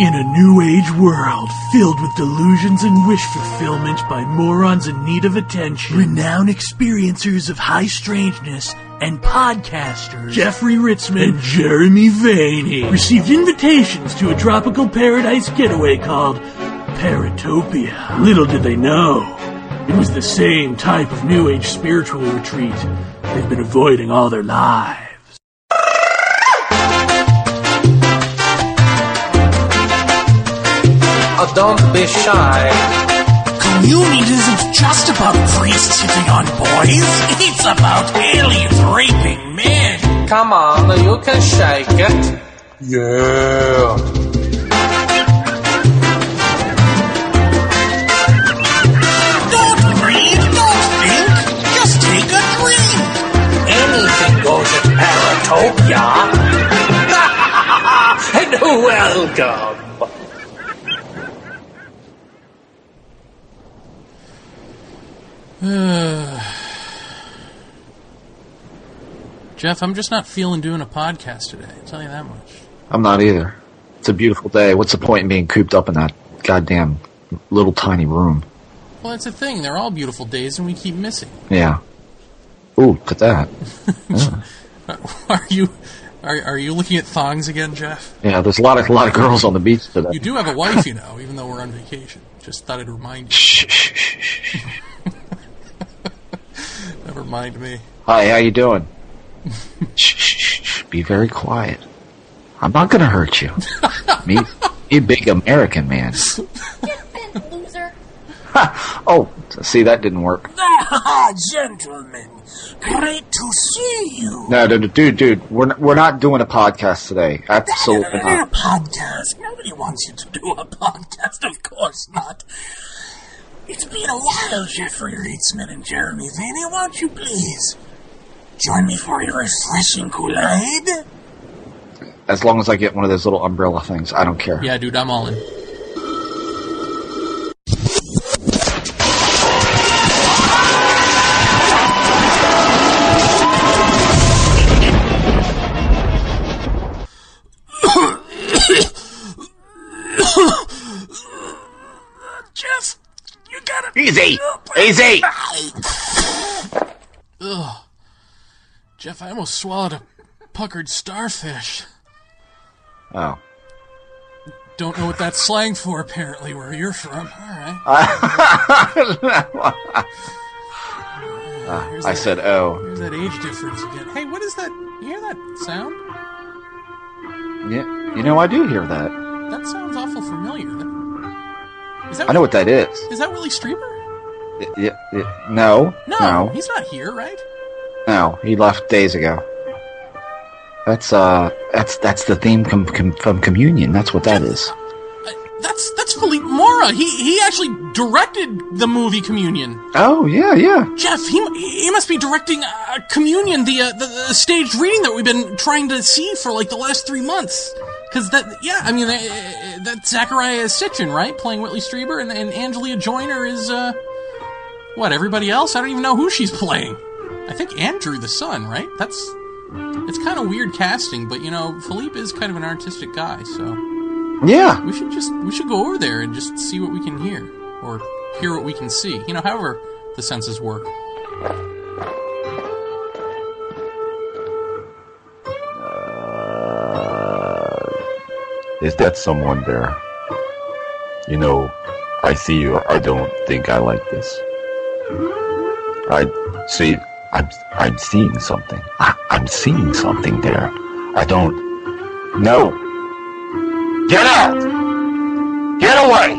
In a new age world filled with delusions and wish fulfillment by morons in need of attention, renowned experiencers of high strangeness, and podcasters Jeffrey Ritzmann and Jeremy Vaeni received invitations to a tropical paradise getaway called Paratopia. Little did they know, it was the same type of new age spiritual retreat they've been avoiding all their lives. Oh, don't be shy. Communion isn't just about priests hitting on boys. It's about aliens raping men. Come on, you can shake it. Yeah. Don't read, don't think, just take a drink. Anything goes at Paratopia. and welcome. Jeff, I'm just not feeling doing a podcast today. I'll tell you that much. I'm not either. It's a beautiful day. What's the point in being cooped up in that goddamn little tiny room? Well, that's the thing. They're all beautiful days, and we keep missing. Yeah. Ooh, look at that. Are you are, are you looking at thongs again, Jeff? Yeah, there's a lot of a lot of girls on the beach today. You do have a wife, you know, even though we're on vacation. Just thought I'd remind you. Shh, shh, shh, shh, shh. Never mind me. Hi, how you doing? shh, shh, shh, shh. Be very quiet. I'm not gonna hurt you. me, me, big American man. loser. oh, see, that didn't work. Ah, gentlemen, great to see you. No, dude, dude, dude, we're not, we're not doing a podcast today. Absolutely not. A not. podcast. Nobody wants you to do a podcast, of course not. It's been a while, Jeffrey Ritzmann and Jeremy Vaeni. Won't you please join me for a refreshing Kool-Aid? As long as I get one of those little umbrella things, I don't care. Yeah, dude, I'm all in. Easy, easy. Ugh. Jeff, I almost swallowed a puckered starfish. Oh, Don't know what that's slang for, apparently, where you're from. All right. Here's I that- said, oh, Here's that age difference again. Hey, what is that? You hear that sound? yeah. You know, I do hear that. That sounds awful familiar. That I know what that is. Is that Whitley Strieber? Yeah, yeah, no, No, no, he's not here, right? no. He left days ago. That's uh, that's that's the theme com- com- from Communion. That's what that is. Uh, That's that's Philippe Mora. He he actually directed the movie Communion. Oh yeah, yeah. Jeff, he he must be directing uh, Communion, the, uh, the the staged reading that we've been trying to see for like the last three months. Because that, yeah, I mean, uh, that's Zecharia Sitchin, right, playing Whitley Strieber, and, and Angelia Joiner is uh, what? Everybody else? I don't even know who she's playing. I think Andrew, the son, right? That's it's kind of weird casting, but you know, Philippe is kind of an artistic guy, so Yeah. we should just we should go over there and just see what we can hear or hear what we can see. You know, however the senses work. Is that someone there? You know, I see you. I don't think I like this. I see. I'm. I'm seeing something. I, I'm seeing something there. I don't. No. Get out. Get away.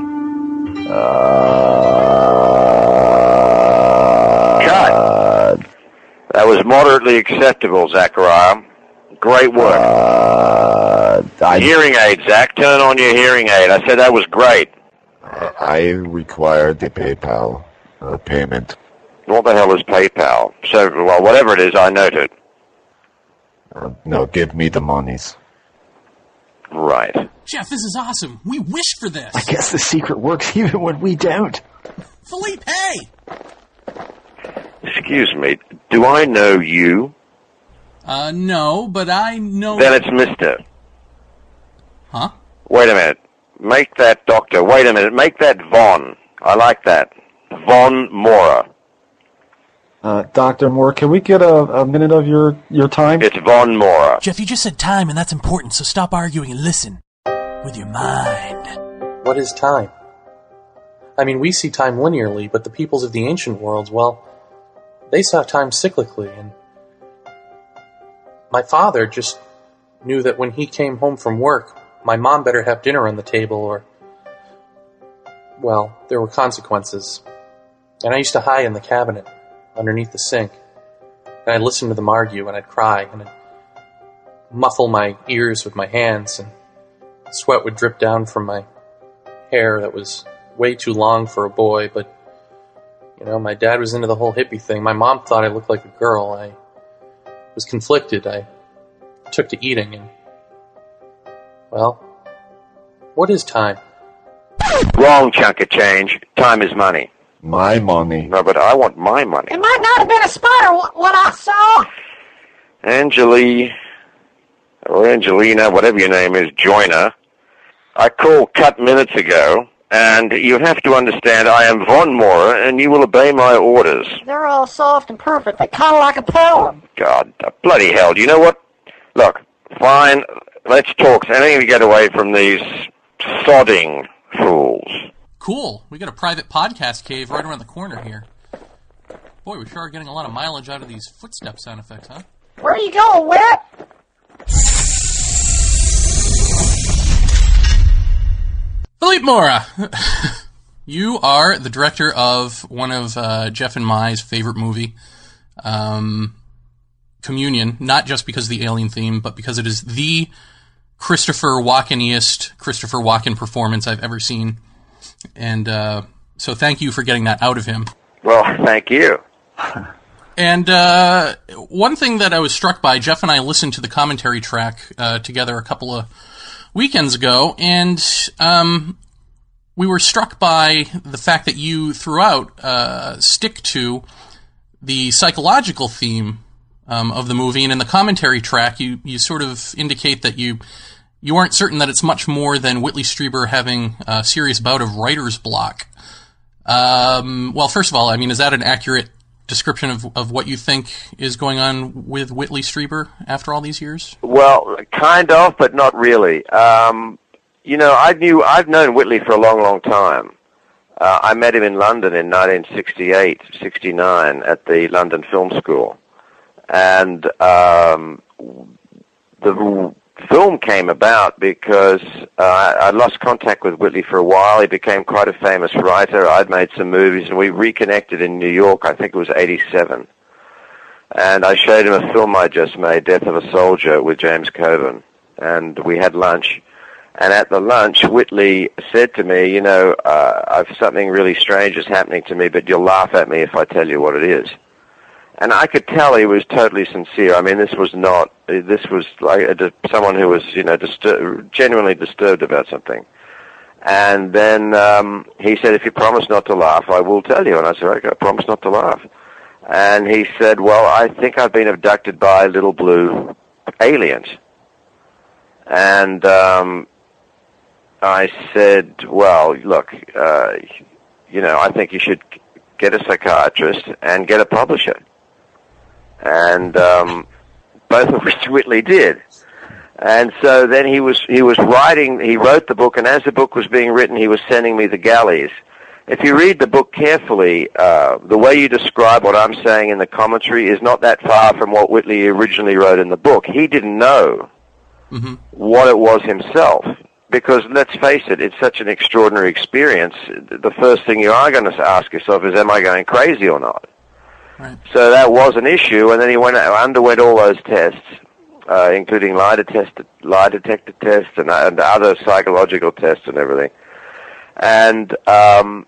Cut. That was moderately acceptable, Zecharia. Great work. Uh, I, hearing aid, Zach. Turn on your hearing aid. I said that was great. I require the PayPal uh, payment. What the hell is PayPal? So, well, whatever it is, I noted. Uh, no, give me the monies. Right. Jeff, this is awesome. We wished for this. I guess the secret works even when we don't. Philippe, hey! Excuse me. Do I know you? Uh, no, but I know. Then it's Mister. Huh? Wait a minute. Make that doctor. Wait a minute. Make that Von. I like that. Von Mora. Uh, Dr. Moore, can we get a, a minute of your, your time? It's Von Mora. Jeff, you just said time, and that's important, so stop arguing and listen. With your mind. What is time? I mean, we see time linearly, but the peoples of the ancient worlds, well, they saw time cyclically, and my father just knew that when he came home from work, my mom better have dinner on the table, or, well, there were consequences. And I used to hide in the cabinet, underneath the sink, and I'd listen to them argue, and I'd cry, and I'd muffle my ears with my hands, and sweat would drip down from my hair that was way too long for a boy, but you know, my dad was into the whole hippie thing. My mom thought I looked like a girl. I was conflicted. I took to eating and well, what is time? Wrong chunk of change. Time is money. My money. No, but I want my money. It might not have been a spider, what, what I saw. Angelie, or Angelina, whatever your name is, Joiner. I called cut minutes ago, and you have to understand I am Von Mora, and you will obey my orders. They're all soft and perfect. They kind of like a poem. God, bloody hell. Do you know what? Look, fine, let's talk. Anything to get away from these sodding fools. Cool. We got a private podcast cave right around the corner here. Boy, we sure are getting a lot of mileage out of these footstep sound effects, huh? Where are you going, Wet? Philippe Mora, you are the director of one of uh, Jeff and Mai's favorite movie, um, Communion. Not just because of the alien theme, but because it is the Christopher Walkeniest Christopher Walken performance I've ever seen. And uh, so, thank you for getting that out of him. Well, thank you. And uh, one thing that I was struck by, Jeff and I listened to the commentary track uh, together a couple of weekends ago, and um, we were struck by the fact that you throughout uh, stick to the psychological theme um, of the movie, and in the commentary track, you you sort of indicate that you you aren't certain that it's much more than Whitley Strieber having a serious bout of writer's block. Um, well, first of all, I mean, is that an accurate description of, of what you think is going on with Whitley Strieber after all these years? Well, kind of, but not really. Um, you know, I knew I've known Whitley for a long, long time. Uh, I met him in London in 1968, 69 at the London Film School, and um, the film came about because uh, I lost contact with Whitley for a while. He became quite a famous writer. I'd made some movies, and we reconnected in New York. I think it was '87, and I showed him a film I just made, "Death of a Soldier," with James Coburn, and we had lunch. And at the lunch, Whitley said to me, "You know, uh, I've something really strange is happening to me, but you'll laugh at me if I tell you what it is." And I could tell he was totally sincere. I mean, this was not. This was like a, someone who was, you know, distur- genuinely disturbed about something. And then um, he said, "If you promise not to laugh, I will tell you." And I said, "Okay, I promise not to laugh." And he said, "Well, I think I've been abducted by little blue aliens." And um, I said, "Well, look, uh, you know, I think you should get a psychiatrist and get a publisher." And um, both of which Whitley did. And so then he was he was writing. He wrote the book, and as the book was being written, he was sending me the galleys. If you read the book carefully, uh, the way you describe what I'm saying in the commentary is not that far from what Whitley originally wrote in the book. He didn't know Mm-hmm. what it was himself. Because let's face it, it's such an extraordinary experience. The first thing you are going to ask yourself is, am I going crazy or not? So that was an issue, and then he went underwent all those tests, uh, including lie detector, lie detector tests and, and other psychological tests and everything. And um,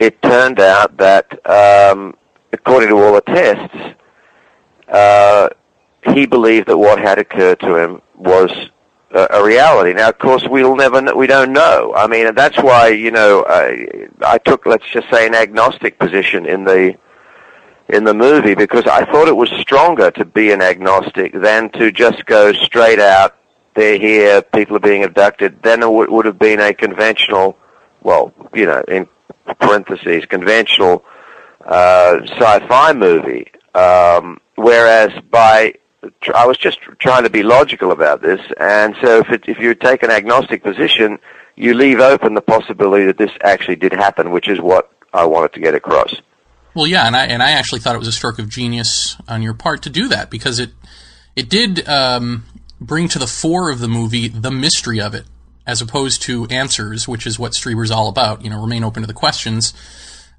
it turned out that, um, according to all the tests, uh, he believed that what had occurred to him was a, reality. Now, of course, we'll never, we don't know. I mean, that's why you know I, I took, let's just say, an agnostic position in the in the movie because I thought it was stronger to be an agnostic than to just go straight out they're here, people are being abducted, then it would, have been a conventional, well, you know, in parentheses, conventional uh, sci-fi movie. Um, whereas by I was just trying to be logical about this, and so if, it, if you take an agnostic position, you leave open the possibility that this actually did happen, which is what I wanted to get across. Well, yeah, and I and I actually thought it was a stroke of genius on your part to do that because it it did um, bring to the fore of the movie the mystery of it, as opposed to answers, which is what Strieber's all about. You know, remain open to the questions,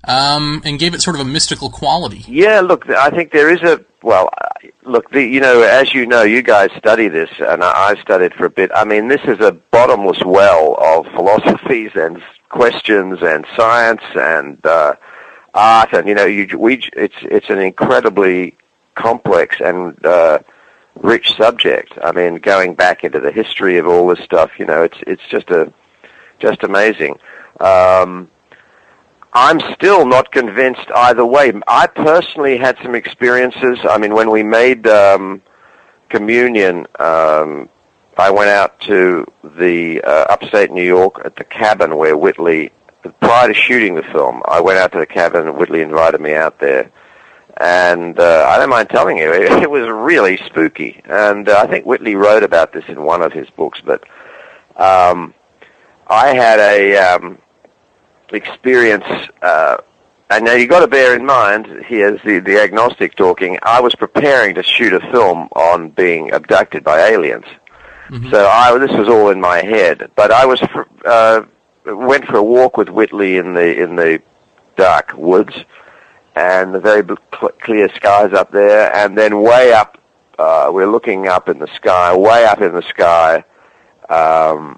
um, and gave it sort of a mystical quality. Yeah, look, I think there is a well, look, the, you know, as you know, you guys study this, and I, I studied for a bit. I mean, this is a bottomless well of philosophies and questions and science and uh, art, and you know, you, we, it's it's an incredibly complex and uh, rich subject. I mean, going back into the history of all this stuff, you know, it's it's just a just amazing. Um, I'm still not convinced either way. I personally had some experiences. I mean, when we made um, Communion, um, I went out to the uh, upstate New York at the cabin where Whitley, prior to shooting the film, I went out to the cabin and Whitley invited me out there. And uh, I don't mind telling you, it, it was really spooky. And uh, I think Whitley wrote about this in one of his books, but um, I had a um, experience. Uh, and now you've got to bear in mind, here's the, the agnostic talking. I was preparing to shoot a film on being abducted by aliens, so I this was all in my head. But I was uh, went for a walk with Whitley in the in the dark woods, and the very cl- clear skies up there, and then way up, uh, we're looking up in the sky, way up in the sky. Um,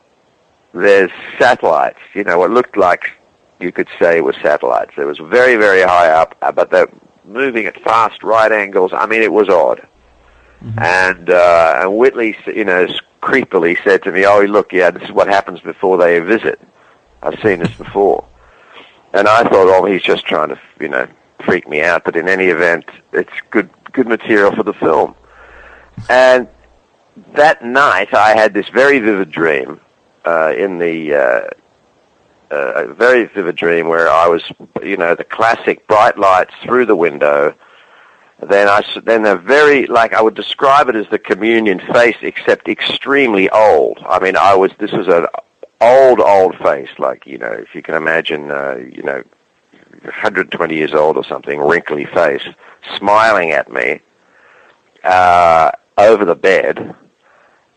there's satellites, you know, what looked like you could say were satellites. It was very, very high up, uh, but they're moving at fast right angles. I mean, it was odd. And uh, and Whitley, you know, creepily said to me, "Oh, look, yeah, this is what happens before they visit. I've seen this before." And I thought, "Oh, he's just trying to, you know, freak me out." But in any event, it's good good material for the film. And that night, I had this very vivid dream uh, in the uh, uh, a very vivid dream where I was, you know, the classic bright lights through the window. Then I then a very like I would describe it as the communion face, except extremely old. I mean, I was this was an old old face, like you know, if you can imagine, uh, you know, 120 years old or something, wrinkly face, smiling at me uh, over the bed.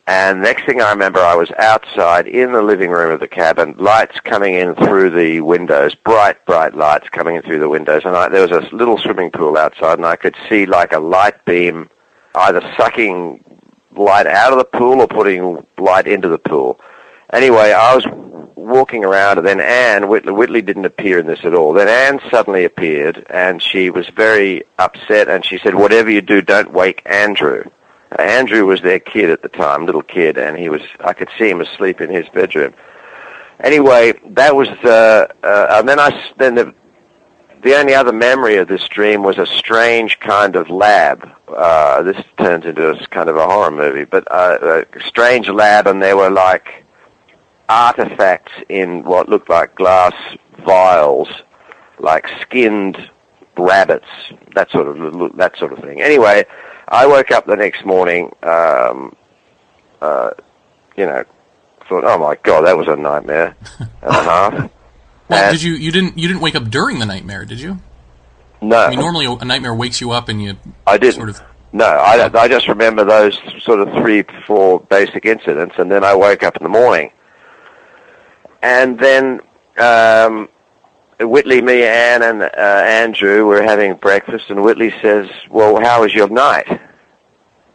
And next thing I remember, I was outside in the living room of the cabin, lights coming in through the windows, bright, bright lights coming in through the windows. And I, there was a little swimming pool outside, and I could see like a light beam either sucking light out of the pool or putting light into the pool. Anyway, I was walking around, and then Anne Whitley, Whitley didn't appear in this at all. Then Anne suddenly appeared, and she was very upset, and she said, "Whatever you do, don't wake Andrew." Andrew was their kid at the time, little kid, and he was I could see him asleep in his bedroom. Anyway, that was uh, uh, and then I then the the only other memory of this dream was a strange kind of lab. Uh, this turns into a kind of a horror movie, but uh, a strange lab, and there were like artifacts in what looked like glass vials, like skinned rabbits, that sort of that sort of thing. Anyway, I woke up the next morning, um, uh, you know, thought, oh my god, that was a nightmare and a half. Well, And- did you you didn't you didn't wake up during the nightmare, did you? No, I mean, normally a nightmare wakes you up and you I didn't. sort of No, I, I just remember those sort of three, four basic incidents, and then I woke up in the morning. And then um, Whitley, me, Anne, and uh, Andrew were having breakfast, and Whitley says, "Well, how was your night?"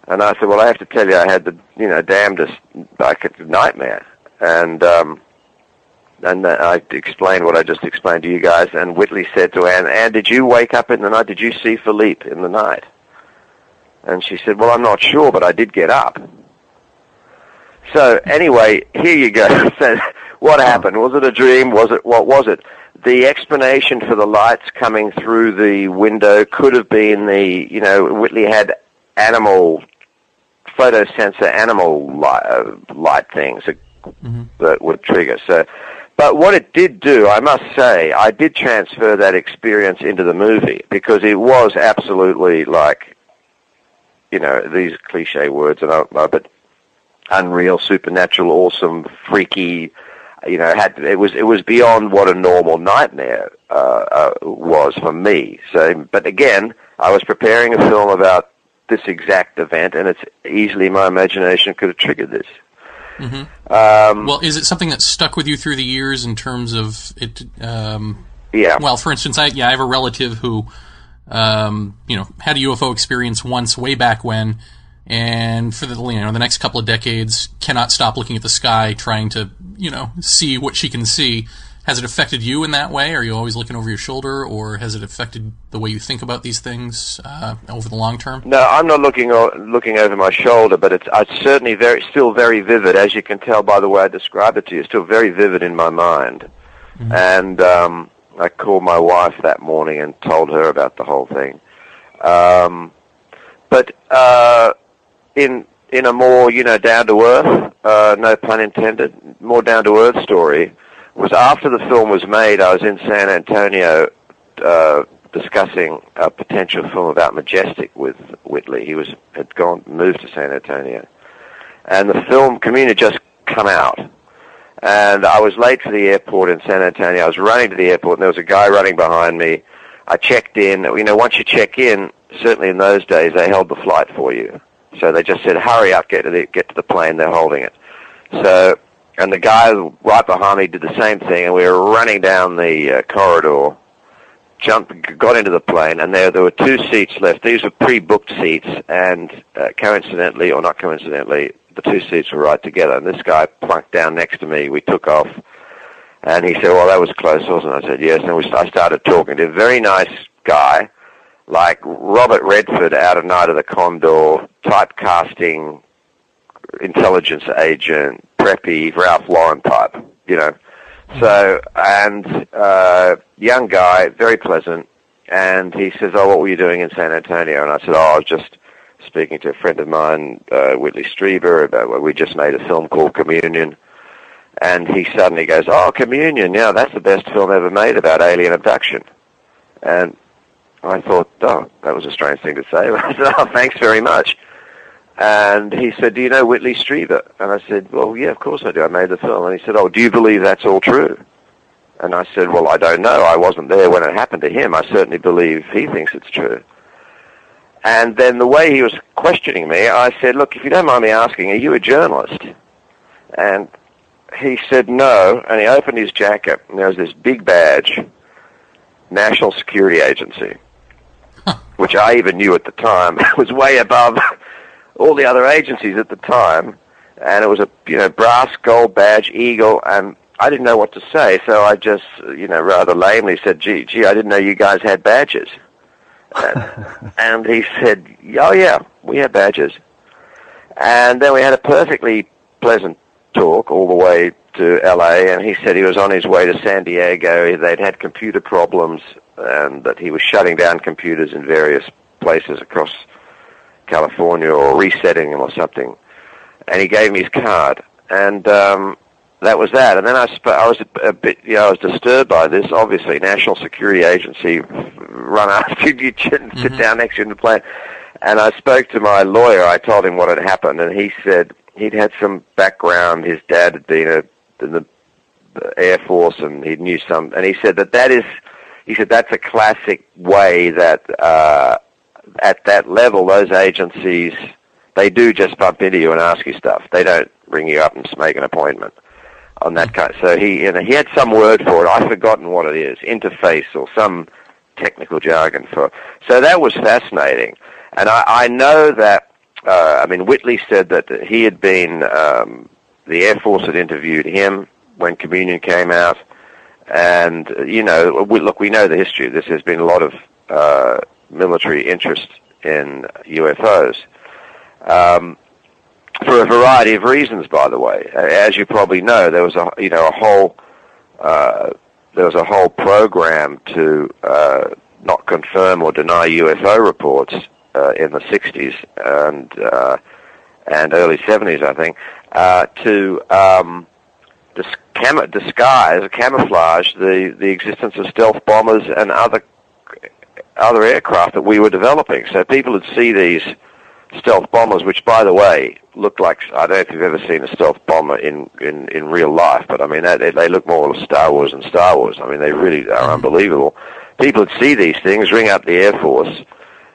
And I said, "Well, I have to tell you, I had the you know damnedest like a nightmare." And um, and I explained what I just explained to you guys. And Whitley said to Anne, "Anne, did you wake up in the night? Did you see Philippe in the night?" And she said, "Well, I'm not sure, but I did get up." So anyway, here you go. what happened? Was it a dream? Was it what was it? The explanation for the lights coming through the window could have been the you know Whitley had animal photosensor animal light, uh, light things that, that would trigger. So, but what it did do, I must say, I did transfer that experience into the movie because it was absolutely like, you know, these cliche words, and I don't know, but unreal, supernatural, awesome, freaky. You know, had it was it was beyond what a normal nightmare uh, uh, was for me. So, but again, I was preparing a film about this exact event, and it's easily my imagination could have triggered this. hmm Um, well, is it something that stuck with you through the years in terms of it? Um, yeah. Well, for instance, I yeah, I have a relative who, um, you know, had a UFO experience once way back when, and for the you know the next couple of decades cannot stop looking at the sky, trying to you know see what she can see. Has it affected you in that way? Are you always looking over your shoulder, or has it affected the way you think about these things uh, over the long term? No, I'm not looking o- looking over my shoulder, but it's, it's certainly very still very vivid, as you can tell by the way I described it to you. It's still very vivid in my mind. And um, I called my wife that morning and told her about the whole thing. Um, but uh, in in a more you know down to earth, uh, no pun intended, more down to earth story was after the film was made. I was in San Antonio uh, discussing a potential film about Majestic with Whitley. He was had gone moved to San Antonio, and the film Communion had just come out. And I was late for the airport in San Antonio. I was running to the airport, and there was a guy running behind me. I checked in. You know, once you check in, certainly in those days, they held the flight for you. So they just said, "Hurry up, get to the get to the plane." They're holding it. So, and the guy right behind me did the same thing, and we were running down the uh, corridor, jumped, got into the plane, and there there were two seats left. These were pre-booked seats, and uh, coincidentally, or not coincidentally, the two seats were right together. And this guy plunked down next to me. We took off, and he said, "Well, that was close, wasn't it?" I said, "Yes." And we, I started talking to a very nice guy, like Robert Redford out of Night of the Condor, typecasting intelligence agent, preppy, Ralph Lauren type, you know. So, and uh, young guy, very pleasant, and he says, "Oh, what were you doing in San Antonio?" And I said, "Oh, I was just speaking to a friend of mine, uh, Whitley Strieber, about we just made a film called Communion." And he suddenly goes, "Oh, Communion! Yeah, that's the best film ever made about alien abduction." And I thought, "Oh, that was a strange thing to say." I said, "Oh, thanks very much." And he said, "Do you know Whitley Strieber?" And I said, "Well, yeah, of course I do. I made the film." And he said, "Oh, do you believe that's all true?" And I said, "Well, I don't know. I wasn't there when it happened to him. I certainly believe he thinks it's true." And then the way he was questioning me, I said, "Look, if you don't mind me asking, are you a journalist?" And he said no, and he opened his jacket, and there was this big badge, National Security Agency, which I even knew at the time was way above all the other agencies at the time, and it was a you know brass gold badge, eagle, and I didn't know what to say, so I just you know rather lamely said, "Gee, gee, I didn't know you guys had badges." And, and he said, "Oh yeah, we have badges." And then we had a perfectly pleasant talk all the way to LA, and he said he was on his way to San Diego. They'd had computer problems, and that he was shutting down computers in various places across California or resetting them or something. And he gave me his card, and um, that was that. And then I, sp- I was a, a bit, you know, I was disturbed by this. Obviously, National Security Agency run after you, sit sit down next to you in the plane. And I spoke to my lawyer. I told him what had happened, and he said he'd had some background. His dad had been a, the, the Air Force, and he knew some. And he said that that is, he said that's a classic way that uh, at that level, those agencies they do just bump into you and ask you stuff. They don't ring you up and make an appointment on that kind. So he, you know, he had some word for it. I've forgotten what it is, interface or some technical jargon for. So that was fascinating, and I, I know that. Uh, I mean, Whitley said that he had been. Um, the Air Force had interviewed him when Communion came out, and uh, you know, we, look, we know the history this. There's been a lot of uh, military interest in UFOs. Um, for a variety of reasons, by the way. As you probably know, there was a you know a whole uh, there was a whole program to uh, not confirm or deny UFO reports uh, in the '60s, and uh, and early 70s, I think, uh, to um, dis- cam- disguise, camouflage the, the existence of stealth bombers and other other aircraft that we were developing. So people would see these stealth bombers, which, by the way, look like I don't know if you've ever seen a stealth bomber in in, in real life, but I mean they, they look more like Star Wars and Star Wars. I mean they really are unbelievable. People would see these things, ring up the Air Force,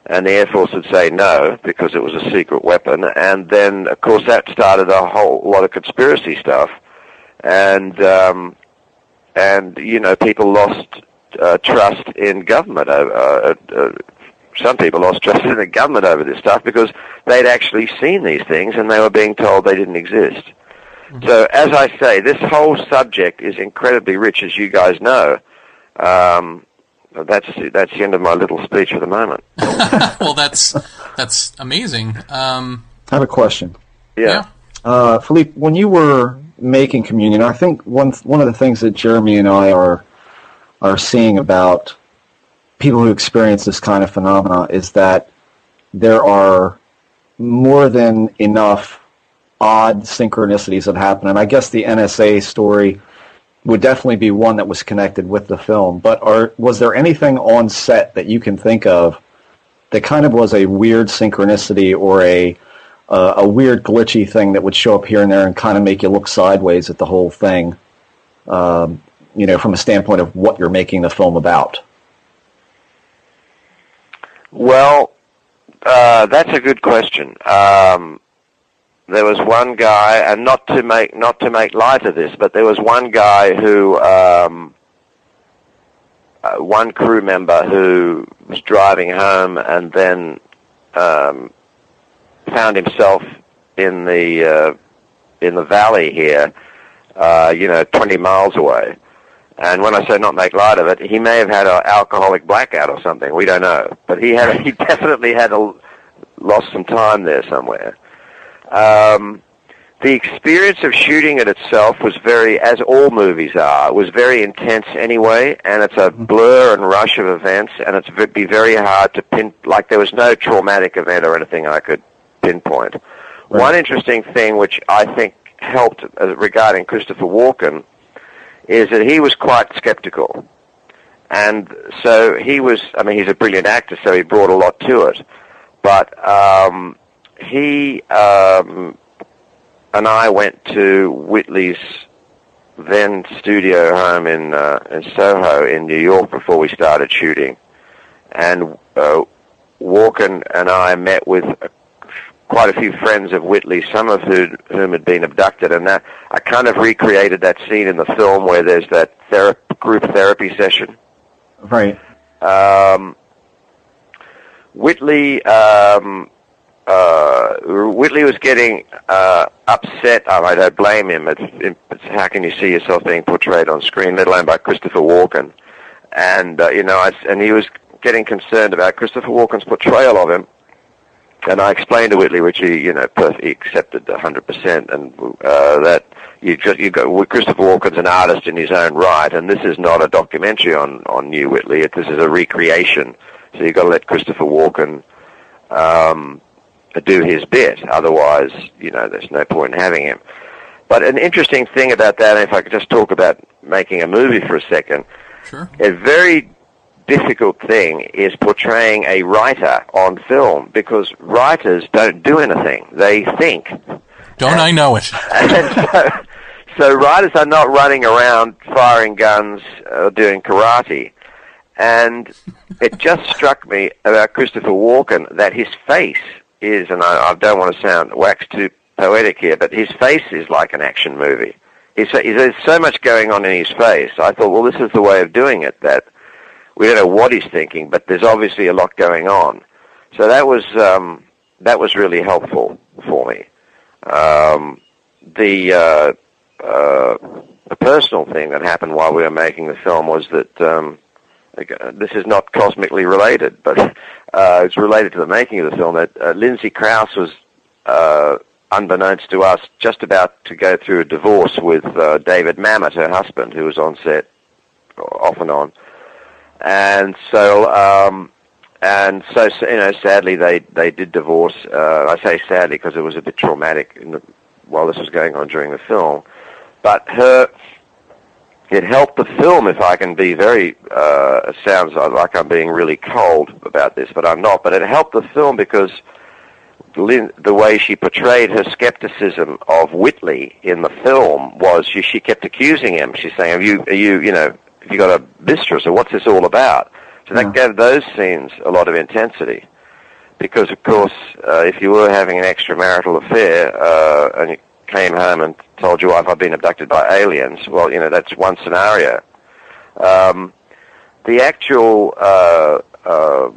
and the Air Force would say no because it was a secret weapon, and then of course that started a whole lot of conspiracy stuff, and um, and you know people lost uh, trust in government. Uh, uh, uh, some people lost trust in the government over this stuff because they'd actually seen these things and they were being told they didn't exist. So, as I say, this whole subject is incredibly rich, as you guys know. Um, that's that's the end of my little speech for the moment. well, that's that's amazing. Um, I have a question. Yeah. Uh, Philippe, when you were making communion, I think one one of the things that Jeremy and I are are seeing about people who experience this kind of phenomena is that there are more than enough odd synchronicities that happen. And I guess the NSA story would definitely be one that was connected with the film. But are, was there anything on set that you can think of that kind of was a weird synchronicity or a uh, a weird glitchy thing that would show up here and there and kind of make you look sideways at the whole thing? Um, you know, from a standpoint of what you're making the film about. Well, uh, that's a good question. Um, there was one guy, and not to make not to make light of this, but there was one guy who, um, uh, one crew member who was driving home and then um, found himself in the uh, in the valley here, uh, you know, 20 miles away. And when I say not make light of it, he may have had an alcoholic blackout or something. We don't know, but he had he definitely had a, lost some time there somewhere. Um, the experience of shooting it itself was very, as all movies are, was very intense anyway, and it's a blur and rush of events, and it's would be very hard to pin. Like there was no traumatic event or anything I could pinpoint. One interesting thing which I think helped uh, regarding Christopher Walken is that he was quite skeptical. And so he was, I mean, he's a brilliant actor, so he brought a lot to it. But um, he um, and I went to Whitley's then studio home in, uh, in Soho in New York before we started shooting. And uh, Walken and I met with quite a few friends of Whitley, some of who, whom had been abducted, and that I kind of recreated that scene in the film where there's that thera- group therapy session. Right. Um, Whitley, um, uh, Whitley was getting uh, upset. I don't blame him. It's, it's how can you see yourself being portrayed on screen, let alone by Christopher Walken? And uh, you know, I, and he was getting concerned about Christopher Walken's portrayal of him. And I explained to Whitley, which he, you know, perfectly accepted 100%, and uh, that you just you got Christopher Walken's an artist in his own right, and this is not a documentary on on New Whitley. It, this is a recreation. So you've got to let Christopher Walken um, do his bit. Otherwise, you know, there's no point in having him. But an interesting thing about that, if I could just talk about making a movie for a second, sure. a very difficult thing is portraying a writer on film because writers don't do anything; they think. Don't I know it? And so, so writers are not running around firing guns or doing karate. And it just struck me about Christopher Walken that his face is, and I, I don't want to sound wax too poetic here, but his face is like an action movie. He's, there's so much going on in his face. I thought, well, this is the way of doing it. That we don't know what he's thinking, but there's obviously a lot going on. So that was um, that was really helpful for me. Um, the uh, uh, the personal thing that happened while we were making the film was that um, this is not cosmically related, but uh, it's related to the making of the film. That uh, Lindsay Crouse was, uh, unbeknownst to us, just about to go through a divorce with uh, David Mamet, her husband, who was on set off and on. And so um, and so you know, sadly they they did divorce. Uh, I say sadly because it was a bit traumatic the, while this was going on during the film. But her, it helped the film. If I can be very, uh, sounds like I'm being really cold about this, but I'm not. But it helped the film because Lynn, the way she portrayed her skepticism of Whitley in the film was she, she kept accusing him. She's saying, "Are you, are you, you know, have you got a mistress, or what's this all about?" So that gave those scenes a lot of intensity. Because, of course, uh, if you were having an extramarital affair uh, and you came home and told your wife, I've been abducted by aliens, well, you know, that's one scenario. Um, the actual uh, uh,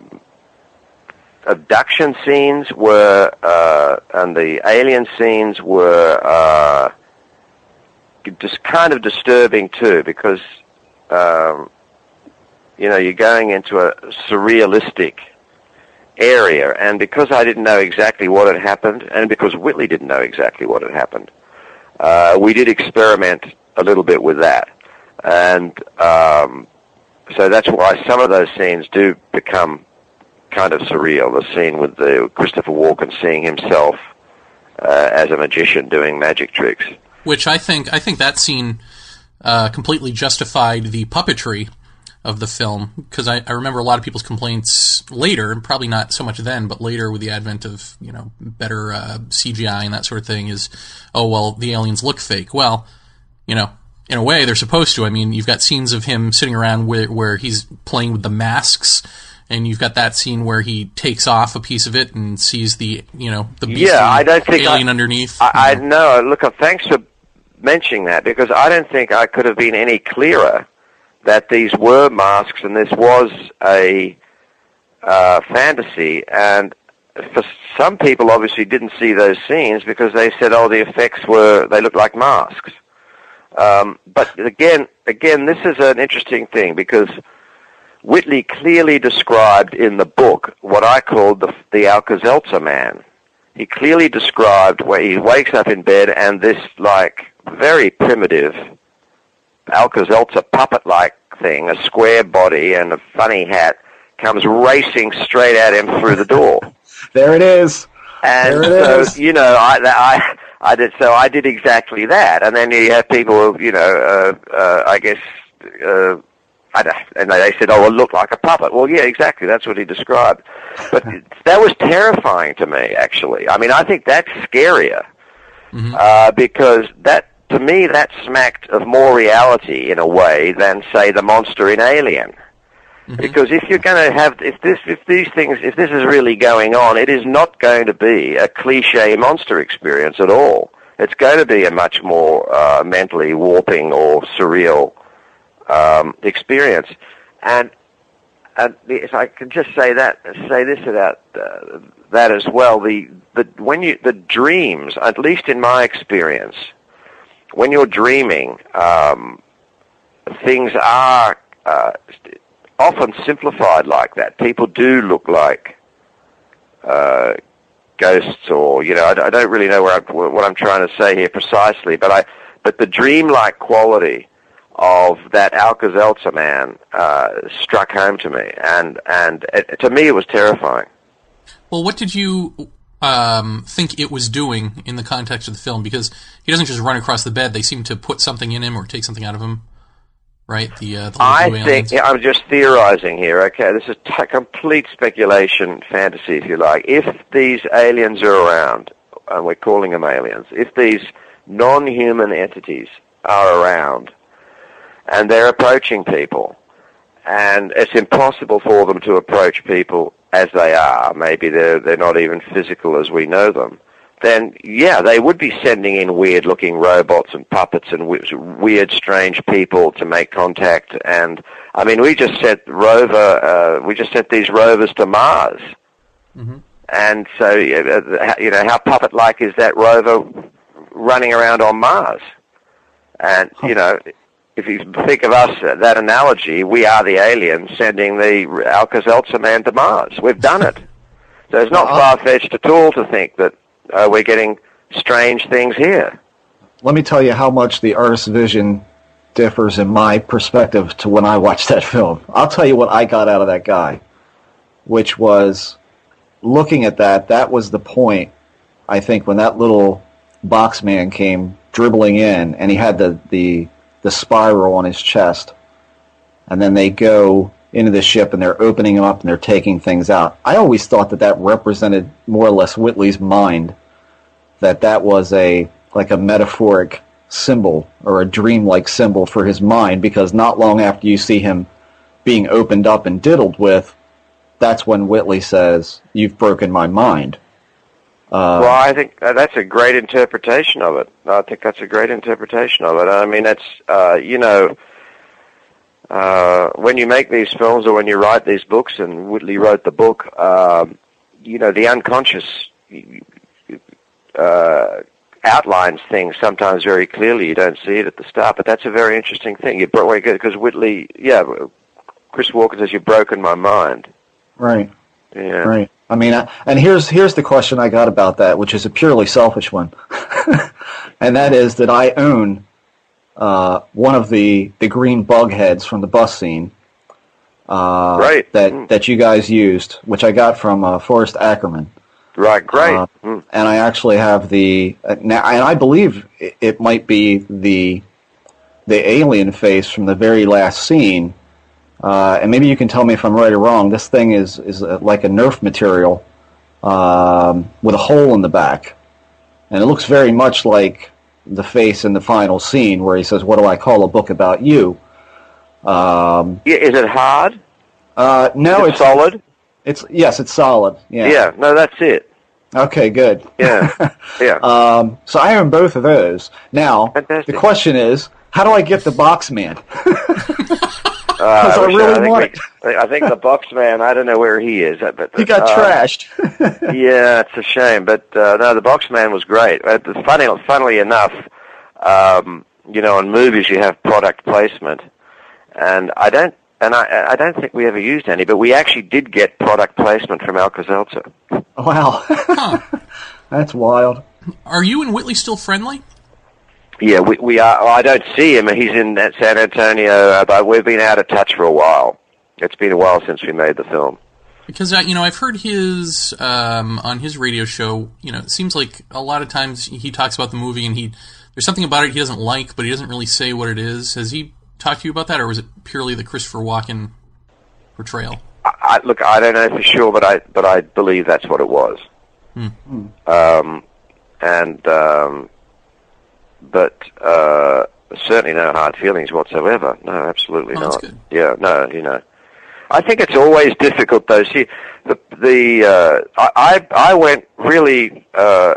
abduction scenes were, uh, and the alien scenes were uh, just kind of disturbing too, because um, you know you're going into a surrealistic area, and because I didn't know exactly what had happened, and because Whitley didn't know exactly what had happened, uh, we did experiment a little bit with that, and um, so that's why some of those scenes do become kind of surreal. The scene with the Christopher Walken seeing himself uh, as a magician doing magic tricks. Which I think I think that scene uh, completely justified the puppetry of the film because I, I remember a lot of people's complaints later, and probably not so much then, but later with the advent of you know better uh, CGI and that sort of thing is, oh well, the aliens look fake. Well, you know, in a way they're supposed to. I mean, you've got scenes of him sitting around where, where he's playing with the masks. And you've got that scene where he takes off a piece of it and sees the, you know, the beastly Yeah, I don't think alien I, underneath. I, I know. Look, uh, thanks for mentioning that because I don't think I could have been any clearer that these were masks and this was a uh, fantasy. And for some people, obviously, didn't see those scenes because they said, "Oh, the effects were they looked like masks." Um, but again, again, this is an interesting thing because Whitley clearly described in the book what I called the the Alka-Seltzer man. He clearly described where he wakes up in bed and this like very primitive Alka-Seltzer puppet-like thing, a square body and a funny hat, comes racing straight at him through the door. There it is. And There it so, is. you know, I, I, I did, so I did exactly that. And then you have people, who, you know, uh, uh, I guess, uh, I don't, and they said, oh, it looked like a puppet. Well, yeah, exactly. That's what he described. But that was terrifying to me, actually. I mean, I think that's scarier. Uh, because that, to me, that smacked of more reality in a way than, say, the monster in Alien. Because if you're going to have, if this, if these things, if this is really going on, it is not going to be a cliche monster experience at all. It's going to be a much more uh, mentally warping or surreal um, experience. And and if I can just say that, say this about uh, that as well. The the when you the dreams, at least in my experience, when you're dreaming, um, things are uh, often simplified like that. People do look like uh, ghosts, or you know, I, I don't really know I'm, what I'm trying to say here precisely, but I but the dreamlike quality of that Alka-Seltzer man uh, struck home to me, and and it, to me it was terrifying. Well, what did you um, think it was doing in the context of the film? Because he doesn't just run across the bed; they seem to put something in him or take something out of him, right? The, uh, the I think yeah, I'm just theorizing here. Okay, this is t- complete speculation, fantasy, if you like. If these aliens are around, and we're calling them aliens, if these non-human entities are around, and they're approaching people, and it's impossible for them to approach people as they are. Maybe they're they're not even physical as we know them. Then yeah, they would be sending in weird-looking robots and puppets and weird, strange people to make contact. And I mean, we just sent rover, uh, we just sent these rovers to Mars. And so, uh, you know, how puppet-like is that rover running around on Mars? And you know, if you think of us, uh, that analogy, we are the aliens sending the Alka-Seltzer man to Mars. We've done it. So it's not far-fetched at all to think that uh, we're getting strange things here. Let me tell you how much the artist's vision differs in my perspective to when I watched that film. I'll tell you what I got out of that guy. which was looking at that. That was the point, I think, when that little box man came dribbling in, and he had the the the spiral on his chest, and then they go into the ship and they're opening him up and they're taking things out. I always thought that that represented more or less Whitley's mind, that that was a like a metaphoric symbol or a dreamlike symbol for his mind, because not long after you see him being opened up and diddled with, that's when Whitley says, "You've broken my mind." Uh, well, I think uh, that's a great interpretation of it. I think that's a great interpretation of it. I mean, that's uh, you know, uh, when you make these films or when you write these books, and Whitley wrote the book, um, you know, the unconscious uh, outlines things sometimes very clearly. You don't see it at the start, but that's a very interesting thing. You brought because Whitley, yeah, Chris Walken says you've broken my mind. right. Yeah. Right. I mean, I, and here's here's the question I got about that, which is a purely selfish one, and that is that I own uh, one of the the green bug heads from the bus scene. Uh, Right. That that you guys used, which I got from uh, Forrest Ackerman. Right. Great. Uh, Mm. and I actually have the uh, now, and I believe it, it might be the the alien face from the very last scene. Uh, and maybe you can tell me if I'm right or wrong. This thing is is uh, like a Nerf material um, with a hole in the back, and it looks very much like the face in the final scene where he says, "What do I call a book about you?" Um, is it hard? uh, no, it it's solid. It's yes, it's solid. Yeah. Yeah. No, that's it. Okay, good. Yeah. Yeah. Um, so I own both of those. Now, Fantastic. the question is, how do I get the box man? Uh, I wish really think want we- I think the box man. I don't know where he is, but He got uh, trashed. yeah, it's a shame, but uh, no, the box man was great. Uh, funny, funnily enough, um, you know, in movies you have product placement, and I don't, and I, I don't think we ever used any, but we actually did get product placement from Alka-Seltzer. wow, that's wild. Are you and Whitley still friendly? Yeah, we we are. Well, I don't see him. He's in uh, San Antonio, uh, but we've been out of touch for a while. It's been a while since we made the film. Because uh, you know, I've heard his um, on his radio show. You know, it seems like a lot of times he talks about the movie and he there's something about it he doesn't like, but he doesn't really say what it is. Has he talked to you about that, or was it purely the Christopher Walken portrayal? I, I, look, I don't know for sure, but I but I believe that's what it was. Hmm. Um, and um, but uh, certainly no hard feelings whatsoever. No, absolutely Oh, not. Yeah, no, you know. I think it's always difficult though. See, the the uh, I I I went really uh,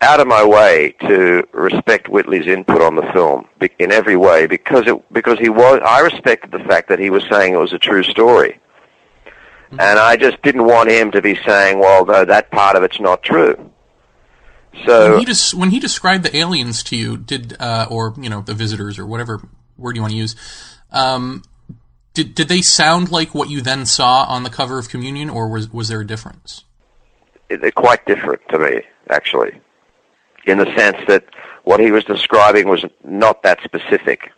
out of my way to respect Whitley's input on the film in every way because it because he was. I respected the fact that he was saying it was a true story, Mm-hmm. and I just didn't want him to be saying, "Well, no, that part of it's not true." So when he des- when he described the aliens to you, did uh, or you know the visitors or whatever word you want to use, um, did did they sound like what you then saw on the cover of Communion, or was was there a difference? it- they're quite different to me, actually, in the sense that what he was describing was not that specific.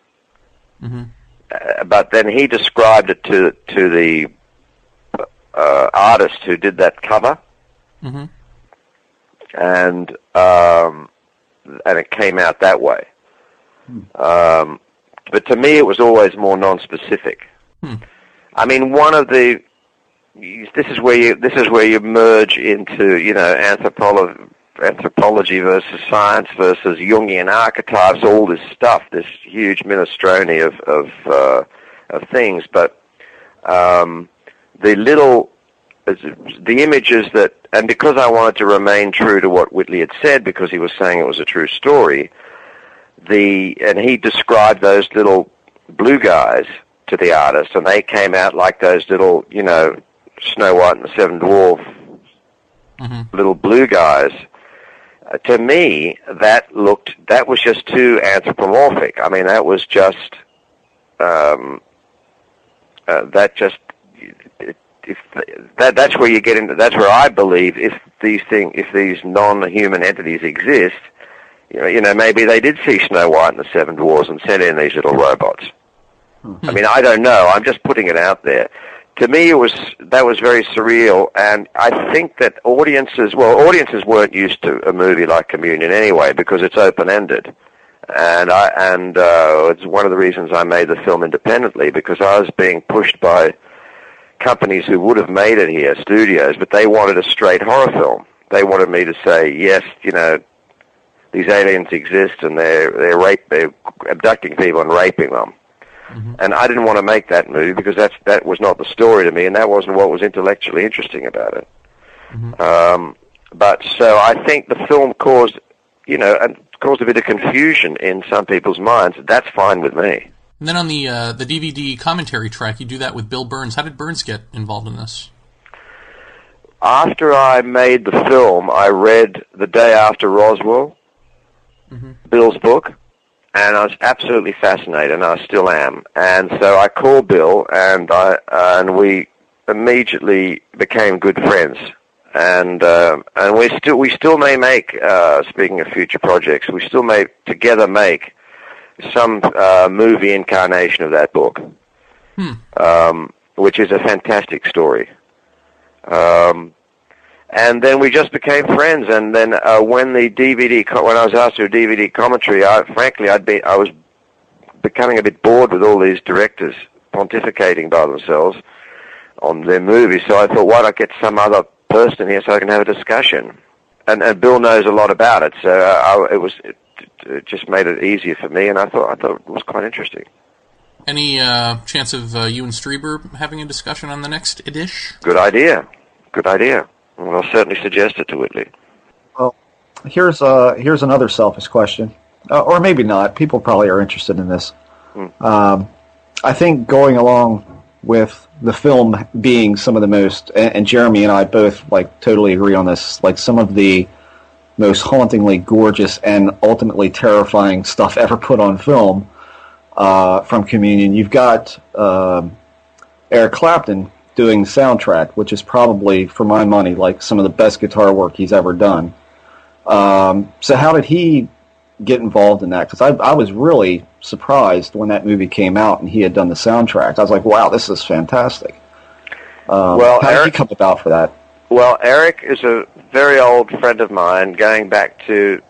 Mhm. Uh, but then he described it to to the uh, artist who did that cover, hmm and um, and it came out that way. Um, but to me, it was always more non-specific. Hmm. I mean, one of the this is where you this is where you merge into you know anthropology anthropology versus science versus Jungian archetypes, all this stuff, this huge minestrone of of uh, of things. But um, the little the images that and because I wanted to remain true to what Whitley had said because he was saying it was a true story, the and he described those little blue guys to the artist, and they came out like those little, you know, Snow White and the Seven Dwarf hmm little blue guys. Uh, to me, that looked that was just too anthropomorphic. I mean, that was just um, uh, that just if that that's where you get into that's where I believe if these thing if these non-human entities exist, you know, you know maybe they did see Snow White and the Seven Dwarfs and sent in these little robots. I mean, I don't know. I'm just putting it out there. to me, it was that was very surreal, and I think that audiences, well, audiences weren't used to a movie like Communion anyway because it's open ended, and I and uh, it's one of the reasons I made the film independently because I was being pushed by companies who would have made it here, studios, but they wanted a straight horror film. They wanted me to say, yes, you know, these aliens exist and they're they're rape they're abducting people and raping them. And I didn't want to make that movie because that's that was not the story to me, and that wasn't what was intellectually interesting about it. Um, but so I think the film caused, you know, and caused a bit of confusion in some people's minds. That's fine with me. And then on the uh, the DVD commentary track, you do that with Bill Burns. How did Burns get involved in this? After I made the film, I read The Day After Roswell, Bill's book, and I was absolutely fascinated, and I still am. And so I called Bill, and I uh, and we immediately became good friends. And uh, and we still we still may make. Uh, speaking of future projects, we still may together make some uh, movie incarnation of that book, um, which is a fantastic story. Um, and then we just became friends. And then uh, when the DVD, when I was asked to do DVD commentary, I, frankly, I'd be, I was becoming a bit bored with all these directors pontificating by themselves on their movies. So I thought, why not get some other person here so I can have a discussion? And, and Bill knows a lot about it, so uh, I, it was it, it just made it easier for me. And I thought I thought it was quite interesting. Any uh, chance of uh, you and Strieber having a discussion on the next edition? Good idea. Good idea. Well, I'll certainly suggest it to Whitley. Well, here's uh here's another selfish question, uh, or maybe not. People probably are interested in this. Um, I think going along with the film being some of the most, and, and Jeremy and I both like totally agree on this, like some of the most hauntingly gorgeous and ultimately terrifying stuff ever put on film uh, from Communion. You've got um, Eric Clapton doing the soundtrack, which is probably, for my money, like some of the best guitar work he's ever done. Um, so how did he get involved in that? Because I, I was really surprised when that movie came out and he had done the soundtrack. I was like, wow, this is fantastic. Um, Well, how did he Eric- come about for that? Well, Eric is a very old friend of mine, going back to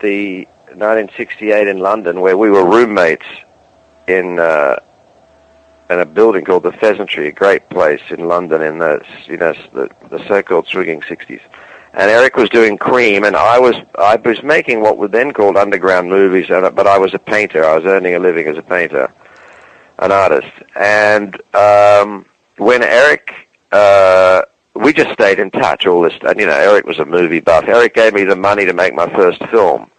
the 1968 in London, where we were roommates in uh, in a building called the Pheasantry, a great place in London in the you know the, the so-called swinging 60s. And Eric was doing Cream, and I was I was making what were then called underground movies, but I was a painter. I was earning a living as a painter, an artist. And um, when Eric uh, we just stayed in touch all this and you know eric was a movie buff eric gave me the money to make my first film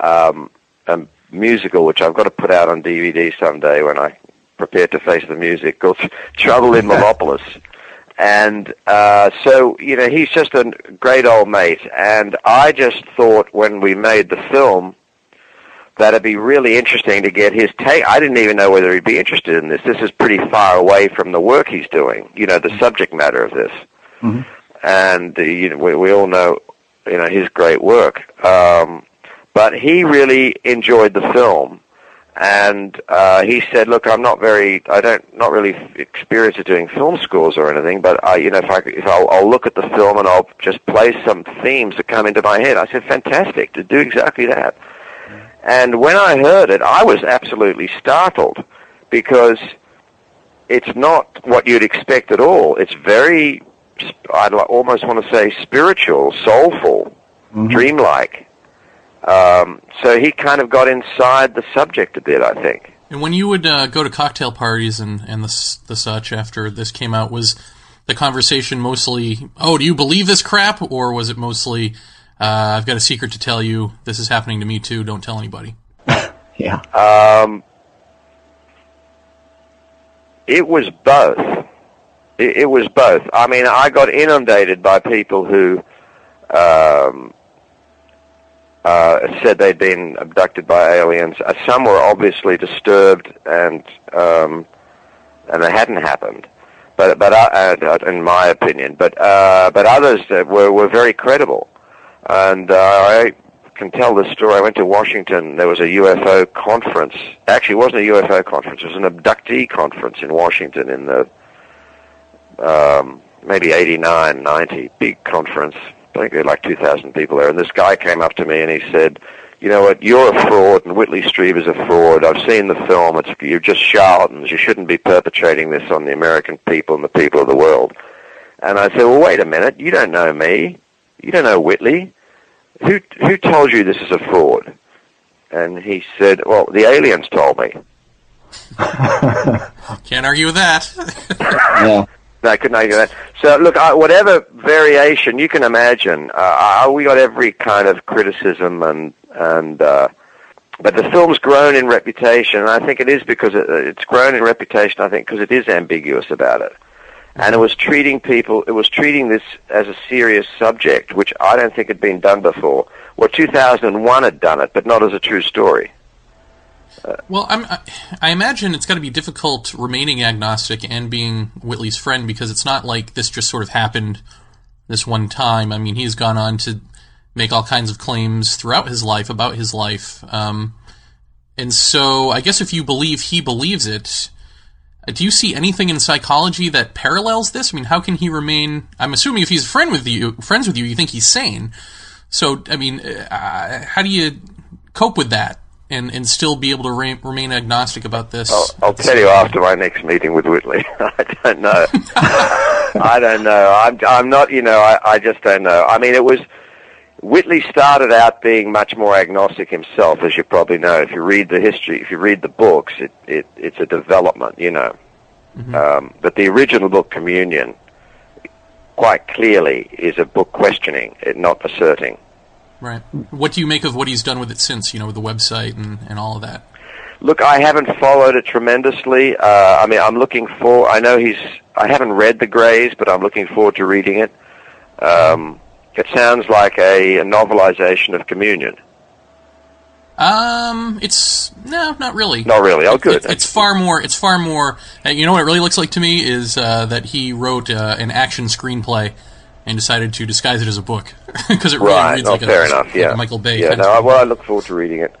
um a musical which i've got to put out on dvd someday when i prepare to face the music called trouble in Molopolis and uh so you know he's just a great old mate and i just thought when we made the film that it'd be really interesting to get his take. I didn't even know whether he'd be interested in this. This is pretty far away from the work he's doing, you know, the subject matter of this. And, uh, you know, we, we all know, you know, his great work. Um, but he really enjoyed the film. And uh, he said, "Look, I'm not very, I don't, not really experienced at doing film scores or anything, but I, you know, if I, if I'll, I'll look at the film and I'll just play some themes that come into my head." I said, "Fantastic, to do exactly that." And when I heard it, I was absolutely startled because it's not what you'd expect at all. It's very, I'd li- almost want to say spiritual, soulful, dreamlike. Um, so he kind of got inside the subject a bit, I think. And when you would uh, go to cocktail parties and, and the, the such after this came out, was the conversation mostly, oh, do you believe this crap? Or was it mostly, uh, I've got a secret to tell you, this is happening to me too, don't tell anybody? Yeah. Um, it was both. It, it was both. I mean, I got inundated by people who um, uh, said they'd been abducted by aliens. Uh, some were obviously disturbed, and um, and it hadn't happened. But but uh, uh, in my opinion, but uh, but others uh, were were very credible, and uh, I can tell this story. I went to Washington. There was a UFO conference. Actually, it wasn't a UFO conference. It was an abductee conference in Washington in the um, maybe 89, 90, big conference. I think there were like 2,000 people there. And this guy came up to me and he said, you know what, you're a fraud and Whitley Strieber is a fraud. I've seen the film. It's, you're just charlatans. You shouldn't be perpetrating this on the American people and the people of the world. And I said, well, wait a minute. You don't know me. You don't know Whitley. Who, who told you this is a fraud? And he said, well, the aliens told me. Can't argue with that. yeah. No, I couldn't argue that. So, look, I, whatever variation you can imagine, uh, I, we got every kind of criticism, and and uh, but the film's grown in reputation, and I think it is because it, it's grown in reputation. I think because it is ambiguous about it, and it was treating people, it was treating this as a serious subject, which I don't think had been done before. Well, 2001 had done it, but not as a true story. Well, I'm, I- imagine it's got to be difficult remaining agnostic and being Whitley's friend because it's not like this just sort of happened this one time. I mean, he's gone on to make all kinds of claims throughout his life about his life. Um, and so I guess if you believe he believes it, uh, do you see anything in psychology that parallels this? I mean, how can he remain? I'm assuming if he's a friend with you, friends with you, you think he's sane. So, I mean, uh, how do you cope with that and, and still be able to re- remain agnostic about this? I'll, I'll tell you after my next meeting with Whitley. I don't know. I don't know. I'm I'm not. You know, I I just don't know. I mean, it was. Whitley started out being much more agnostic himself, as you probably know. If you read the history, if you read the books, it, it it's a development, you know. Um, but the original book, Communion, quite clearly is a book questioning, not asserting. Right. What do you make of what he's done with it since, you know, with the website and, and all of that? Look, I haven't followed it tremendously. Uh, I mean, I'm looking for. I know he's. I haven't read The Greys, but I'm looking forward to reading it. Um, it sounds like a, a novelization of Communion. Um, it's no, not really. Not really. Oh, good. It's, it's far more. It's far more. uh, You know what it really looks like to me is uh, that he wrote uh, an action screenplay and decided to disguise it as a book because it really right. reads No, like, fair a, enough. like Yeah. a Michael Bay. Yeah. No. I, well, I look forward to reading it.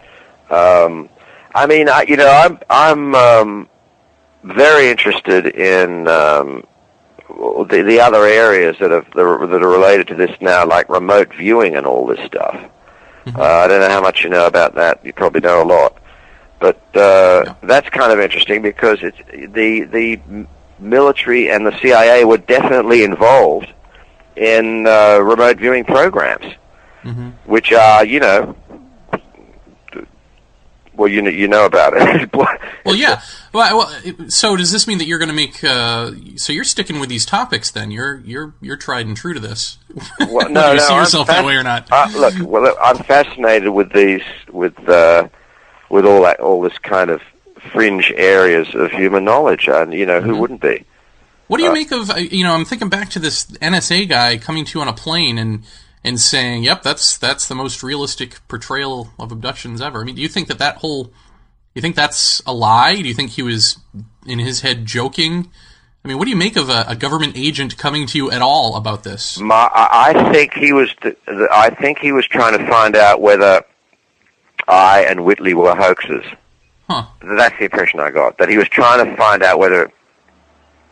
Um, I mean, I, you know, I'm I'm um, very interested in um, the the other areas that have that are, that are related to this now, like remote viewing and all this stuff. Uh, I don't know how much you know about that. You probably know a lot, but uh, that's kind of interesting because it's the the military and the CIA were definitely involved in uh, remote viewing programs, which are you know. Well, you know, you know about it. Well, yeah. Well, well, so does this mean that you're going to make? Uh, so you're sticking with these topics then? You're you're you're tried and true to this. Well, no, you no, see yourself that way or not? Uh, look, well, look, I'm fascinated with these, with uh, with all that, all this kind of fringe areas of human knowledge, and you know, Mm-hmm. who wouldn't be? What do you Uh, make of? uh, You know, I'm thinking back to this NSA guy coming to you on a plane and and saying, "Yep, that's that's the most realistic portrayal of abductions ever." I mean, do you think that that whole, you think that's a lie? Do you think he was in his head joking? I mean, what do you make of a, a government agent coming to you at all about this? My, I think he was, th- I think he was trying to find out whether I and Whitley were hoaxes. Huh. That's the impression I got. That he was trying to find out whether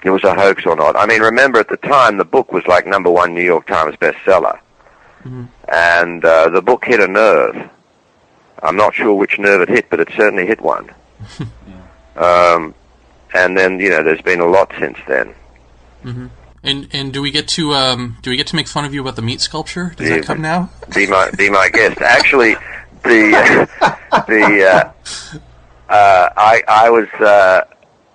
it was a hoax or not. I mean, remember at the time the book was like number one New York Times bestseller, and uh, the book hit a nerve. I'm not sure which nerve it hit, but it certainly hit one. um, and then you know, there's been a lot since then. And and do we get to um do we get to make fun of you about the meat sculpture? Does Yeah. that come now? be my be my guest. Actually, the the uh, uh, I I was uh,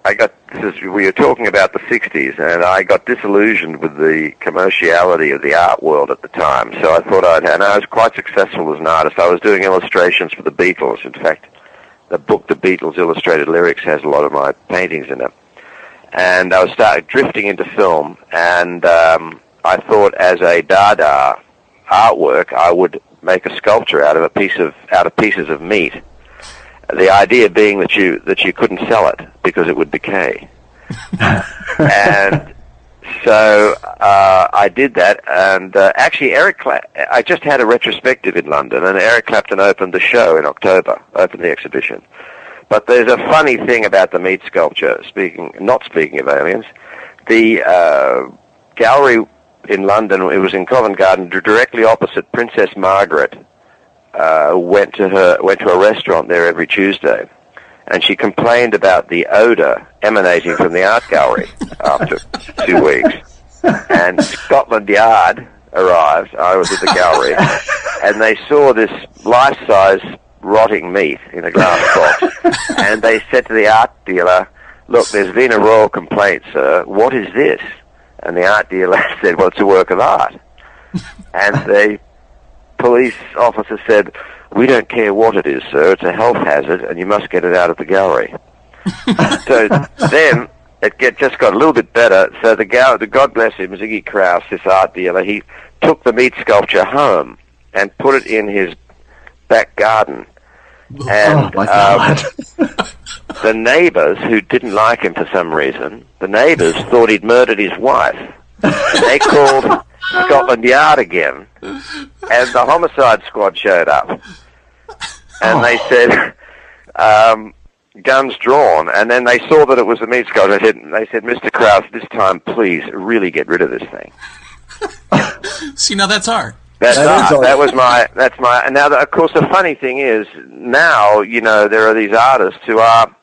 I got this is, we were talking about the '60s, and I got disillusioned with the commerciality of the art world at the time. So I thought I'd and I was quite successful as an artist. I was doing illustrations for the Beatles. In fact, the book The Beatles Illustrated Lyrics has a lot of my paintings in it. And I was started drifting into film, and um, I thought as a Dada artwork, I would make a sculpture out of a piece of out of pieces of meat. The idea being that you that you couldn't sell it because it would decay. and so uh, I did that, and uh, actually Eric, Cla- I just had a retrospective in London, and Eric Clapton opened the show in October, opened the exhibition. But there's a funny thing about the meat sculpture. Speaking, not speaking of aliens, the uh, gallery in London, it was in Covent Garden, directly opposite Princess Margaret. Uh, went to her went to a restaurant there every Tuesday, and she complained about the odor emanating from the art gallery after two weeks. And Scotland Yard arrived. I was at the gallery, and they saw this life-size rotting meat in a glass box, and they said to the art dealer, "Look, there's been a royal complaint, sir. What is this?" And the art dealer said, "Well, it's a work of art." And the police officer said, "We don't care what it is, sir. It's a health hazard, and you must get it out of the gallery." so then it get, just got a little bit better. So the gal, the God bless him, Ziggy Kraus, this art dealer, he took the meat sculpture home and put it in his back garden. And oh my um, the neighbors, who didn't like him for some reason, the neighbors thought he'd murdered his wife. they called Scotland Yard again, and the homicide squad showed up. And they said, um, guns drawn, and then they saw that it was the meat sculpture. They said, they said, Mr. Krause, this time, please, really get rid of this thing. See, now that's art. That's That is art. art. That was my. That's my. And now, the, of course, the funny thing is, now you know there are these artists who are,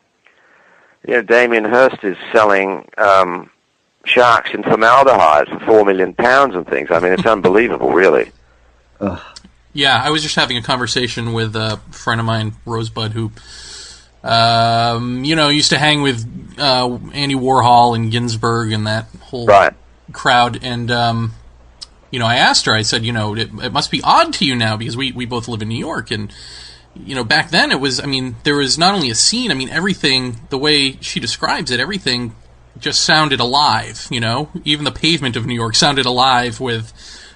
you know, Damien Hirst is selling um, sharks in formaldehyde for four million pounds and things. I mean, it's unbelievable, really. Yeah, I was just having a conversation with a friend of mine, Rosebud, who, um, you know, used to hang with uh, Andy Warhol and Ginsberg and that whole Right. crowd. And, um, you know, I asked her, I said, you know, it, it must be odd to you now because we, we both live in New York. And, you know, back then it was, I mean, there was not only a scene, I mean, everything, the way she describes it, everything just sounded alive, you know? Even the pavement of New York sounded alive with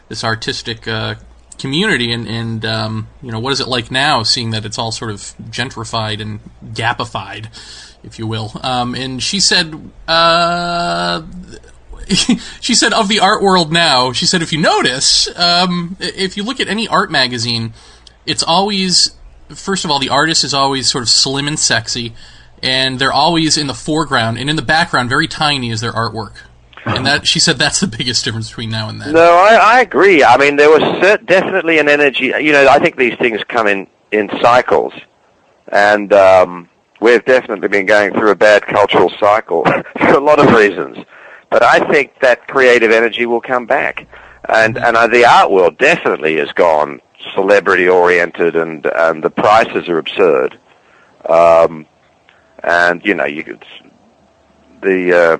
this artistic uh, community. And, and um, you know, what is it like now, seeing that it's all sort of gentrified and gapified, if you will? Um, and she said, uh, she said of the art world now she said if you notice um, if you look at any art magazine it's always first of all the artist is always sort of slim and sexy and they're always in the foreground and in the background very tiny is their artwork and that she said that's the biggest difference between now and then No, I, I agree. I mean, there was cert- definitely an energy. You know, I think these things come in in cycles, and um, we've definitely been going through a bad cultural cycle for a lot of reasons. But I think that creative energy will come back, and and uh, the art world definitely has gone celebrity oriented, and and the prices are absurd. Um, and you know, you could the. Uh,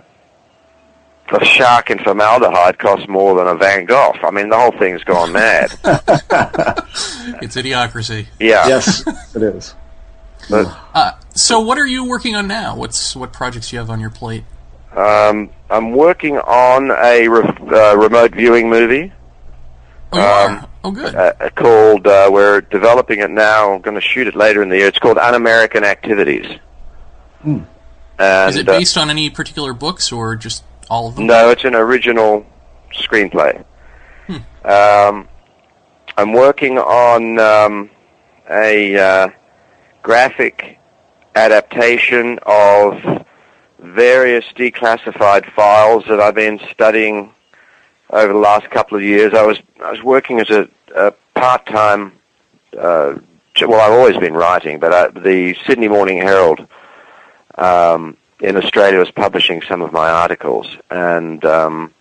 the shark in formaldehyde costs more than a Van Gogh. I mean, the whole thing's gone mad. it's idiocracy Yeah. yes, it is. But, uh, so what are you working on now what's what projects you have on your plate um, I'm working on a re- uh, remote viewing movie oh, you Um, are? oh good uh, called. Uh, we're developing it now. I'm going to shoot it later in the year. It's called Un-American Activities. Hmm. And, is it uh, based on any particular books or just all of them No, it's an original screenplay. Hmm. Um, I'm working on um, a uh, graphic adaptation of various declassified files that I've been studying over the last couple of years. I was I was working as a, a part-time. Uh, well, I've always been writing, but uh, the Sydney Morning Herald um, in Australia was publishing some of my articles, and um,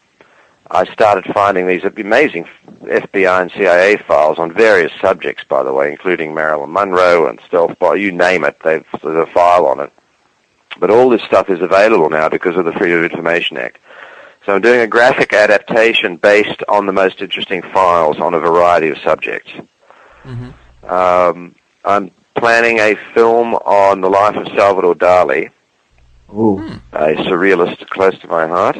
I started finding these amazing FBI and CIA files on various subjects, by the way, including Marilyn Monroe and stealth bomb. You name it, they've, there's a file on it. But all this stuff is available now because of the Freedom of Information Act. So I'm doing a graphic adaptation based on the most interesting files on a variety of subjects. Mhm. Um, I'm planning a film on the life of Salvador Dali Ooh, a surrealist close to my heart.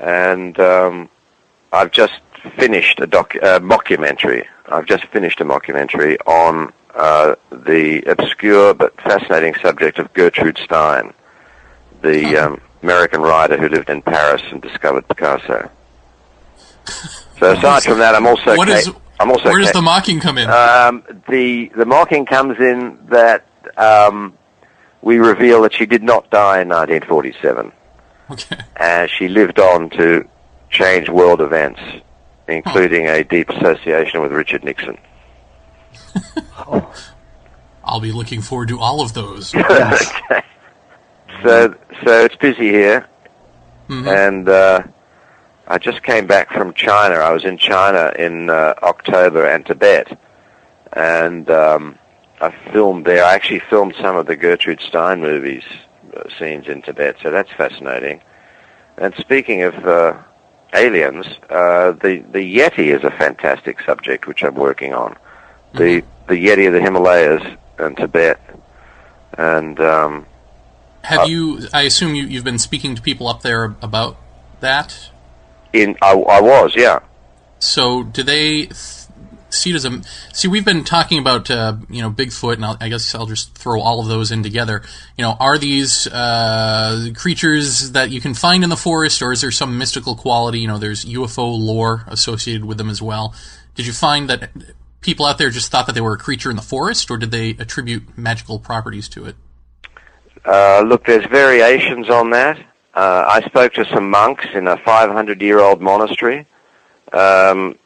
And um, I've just finished a doc- uh, mockumentary. I've just finished a mockumentary on uh, the obscure but fascinating subject of Gertrude Stein, the um, American writer who lived in Paris and discovered Picasso. So aside from that, I'm also What ca- I'm also where does ca- the mocking come in um, the the mocking comes in that um, we reveal that she did not die in 1947. Okay. and she lived on to change world events, including a deep association with Richard Nixon. I'll be looking forward to all of those. So, so it's busy here, and uh, I just came back from China. I was in China in uh, October and Tibet, and um, I filmed there. I actually filmed some of the Gertrude Stein movies uh, scenes in Tibet, so that's fascinating. And speaking of uh, aliens, uh, the the Yeti is a fantastic subject which I'm working on. The the Yeti of the Himalayas and Tibet, and um, Have you? I assume you, you've been speaking to people up there about that. In I, I was yeah. So, do they th- see it as a? See, we've been talking about uh, you know Bigfoot, and I'll, I guess I'll just throw all of those in together. You know, are these uh, creatures that you can find in the forest, or is there some mystical quality? You know, there's UFO lore associated with them as well. Did you find that people out there just thought that they were a creature in the forest, or did they attribute magical properties to it? Uh, look, there's variations on that. Uh, I spoke to some monks in a 500-year-old monastery, um,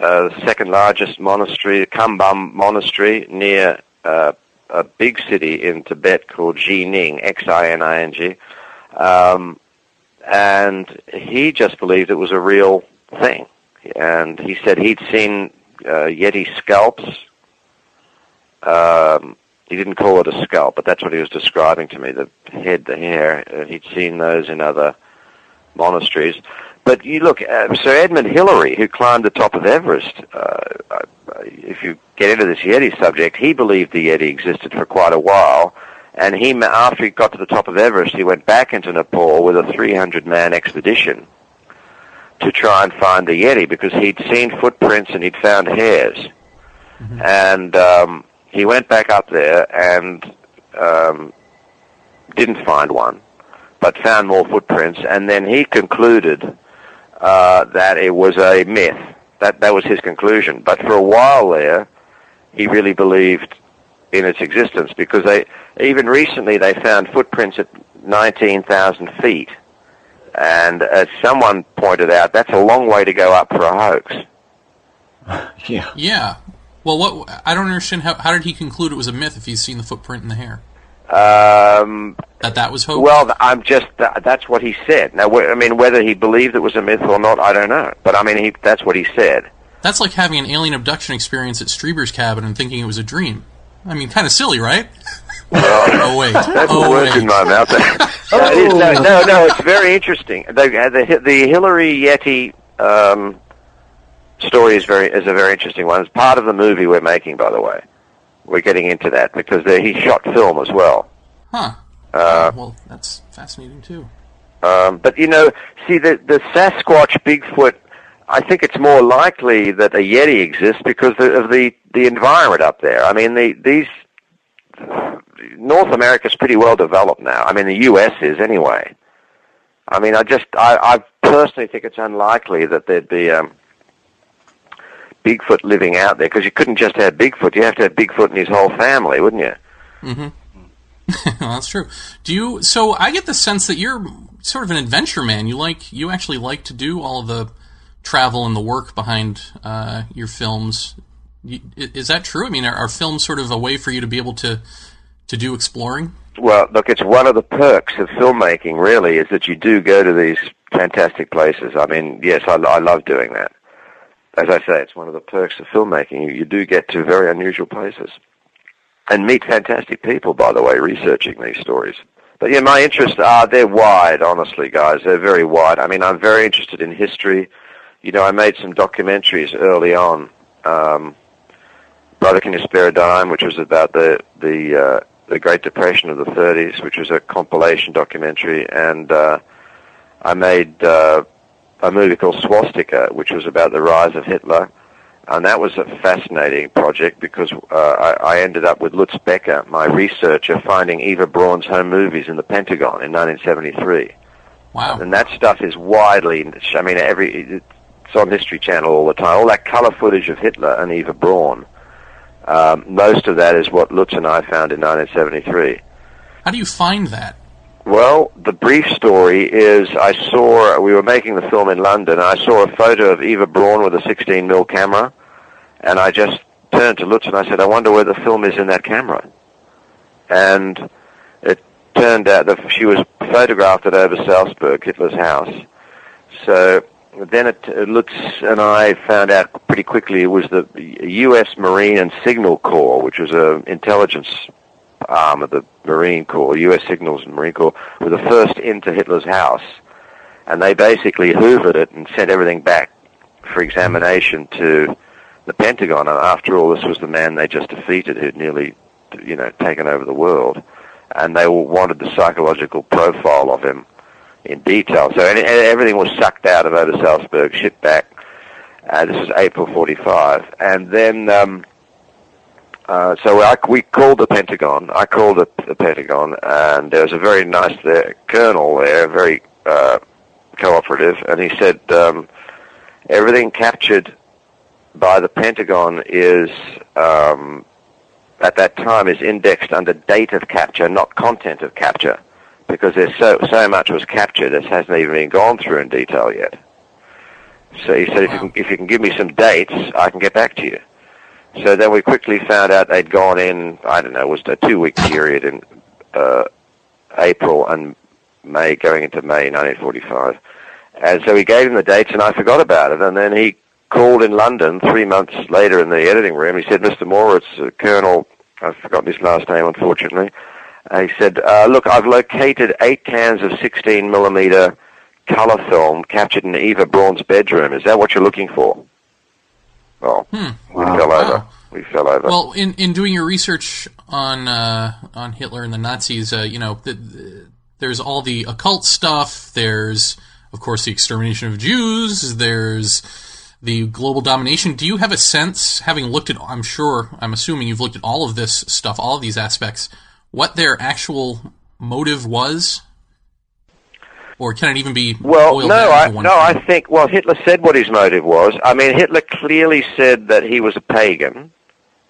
uh, the second largest monastery, Kumbum Monastery, near uh, a big city in Tibet called Xining, X-I-N-I-N-G. Um, and he just believed it was a real thing. And he said he'd seen uh, Yeti scalps. Um, he didn't call it a scalp, but that's what he was describing to me, the head, the hair. Uh, he'd seen those in other monasteries. But you look, uh, Sir Edmund Hillary, who climbed the top of Everest, uh, uh, if you get into this Yeti subject, he believed the Yeti existed for quite a while. And he, after he got to the top of Everest, he went back into Nepal with a 300-man expedition to try and find the Yeti because he'd seen footprints and he'd found hairs. And um, he went back up there and um, didn't find one, but found more footprints. And then he concluded uh, that it was a myth. That that was his conclusion. But for a while there, he really believed in its existence because they even recently they found footprints at 19,000 feet. And as someone pointed out, that's a long way to go up for a hoax. Yeah. Yeah. Well, what I don't understand how how did he conclude it was a myth if he's seen the footprint in the hair? Um, That that was hoax. well, I'm just th- that's what he said. Now, I mean, whether he believed it was a myth or not, I don't know. But I mean, he, that's what he said. That's like having an alien abduction experience at Strieber's cabin and thinking it was a dream. I mean, kind of silly, right? oh wait. That's oh words wait. in my mouth. no, is, no, no, no, it's very interesting. The, the, the Hillary Yeti um, story is very is a very interesting one. It's part of the movie we're making, by the way. We're getting into that because he shot film as well. Huh. Uh, well, that's fascinating too. Um, but you know, see the the Sasquatch, Bigfoot. I think it's more likely that a Yeti exists because of the, of the the environment up there. I mean, the these North America's pretty well developed now. I mean, the U.S. is anyway. I mean, I just I, I personally think it's unlikely that there'd be um, Bigfoot living out there because you couldn't just have Bigfoot. You have to have Bigfoot and his whole family, wouldn't you? Mm-hmm. that's true. Do you? So I get the sense that you're sort of an adventure man. You like you actually like to do all the travel and the work behind uh, your films. You, is that true? I mean, are, are films sort of a way for you to be able to to do exploring? Well, look, it's one of the perks of filmmaking, really, is that you do go to these fantastic places. I mean, yes, I, I love doing that. As I say, it's one of the perks of filmmaking. You, do get to very unusual places and meet fantastic people, by the way, researching these stories. But yeah, my interests are, they're wide, honestly, guys. They're very wide. I mean, I'm very interested in history. You know, I made some documentaries early on. Um, Brother, Can You Spare a Dime, which was about the, the, uh, the Great Depression of the 30s, which was a compilation documentary, and uh, I made uh, a movie called Swastika, which was about the rise of Hitler, and that was a fascinating project because uh, I, I ended up with Lutz Becker, my researcher, finding Eva Braun's home movies in the Pentagon in 1973. Wow! And that stuff is widely, I mean, every it's on History Channel all the time. All that color footage of Hitler and Eva Braun. Um, most of that is what Lutz and I found in 1973. How do you find that? Well, the brief story is I saw, we were making the film in London, I saw a photo of Eva Braun with a 16 mil camera, and I just turned to Lutz and I said, I wonder where the film is in that camera. And it turned out that she was photographed at Obersalzberg, Hitler's house. So then it, Lutz and I found out pretty quickly it was the U.S. Marine and Signal Corps, which was an intelligence arm of the Marine Corps, U.S. Signals and Marine Corps, were the first into Hitler's house. And they basically hoovered it and sent everything back for examination to the Pentagon. And after all, this was the man they just defeated who'd nearly, you know, taken over the world. And they all wanted the psychological profile of him in detail. So any, everything was sucked out of Obersalzberg, shipped back. Uh, this was April 45. And then, um, uh, so I, we called the Pentagon. I called the, the Pentagon, and there was a very nice there, colonel there, very uh, cooperative, and he said um, everything captured by the Pentagon is um, at that time is indexed under date of capture, not content of capture, because there's so so much was captured that hasn't even been gone through in detail yet. So he said, if you can if you can give me some dates, I can get back to you. So then we quickly found out they'd gone in. I don't know, it was a two-week period in uh, April and May, going into May 1945. And so he gave him the dates, and I forgot about it. And then he called in London three months later in the editing room. He said, "Mr. Moritz, uh, Colonel, I've forgotten his last name, unfortunately." He said, uh, "Look, I've located eight cans of 16 millimeter color film captured in Eva Braun's bedroom. Is that what you're looking for?" Well, Hmm. we fell over. We fell over. Well, in, in doing your research on uh, on Hitler and the Nazis, uh, you know, the, the, there's all the occult stuff. There's, of course, the extermination of Jews. There's the global domination. Do you have a sense, having looked at, I'm sure, I'm assuming you've looked at all of this stuff, all of these aspects, what their actual motive was? Or can it even be Well, no, I no, thing? I think well, Hitler said what his motive was. I mean, Hitler clearly said that he was a pagan.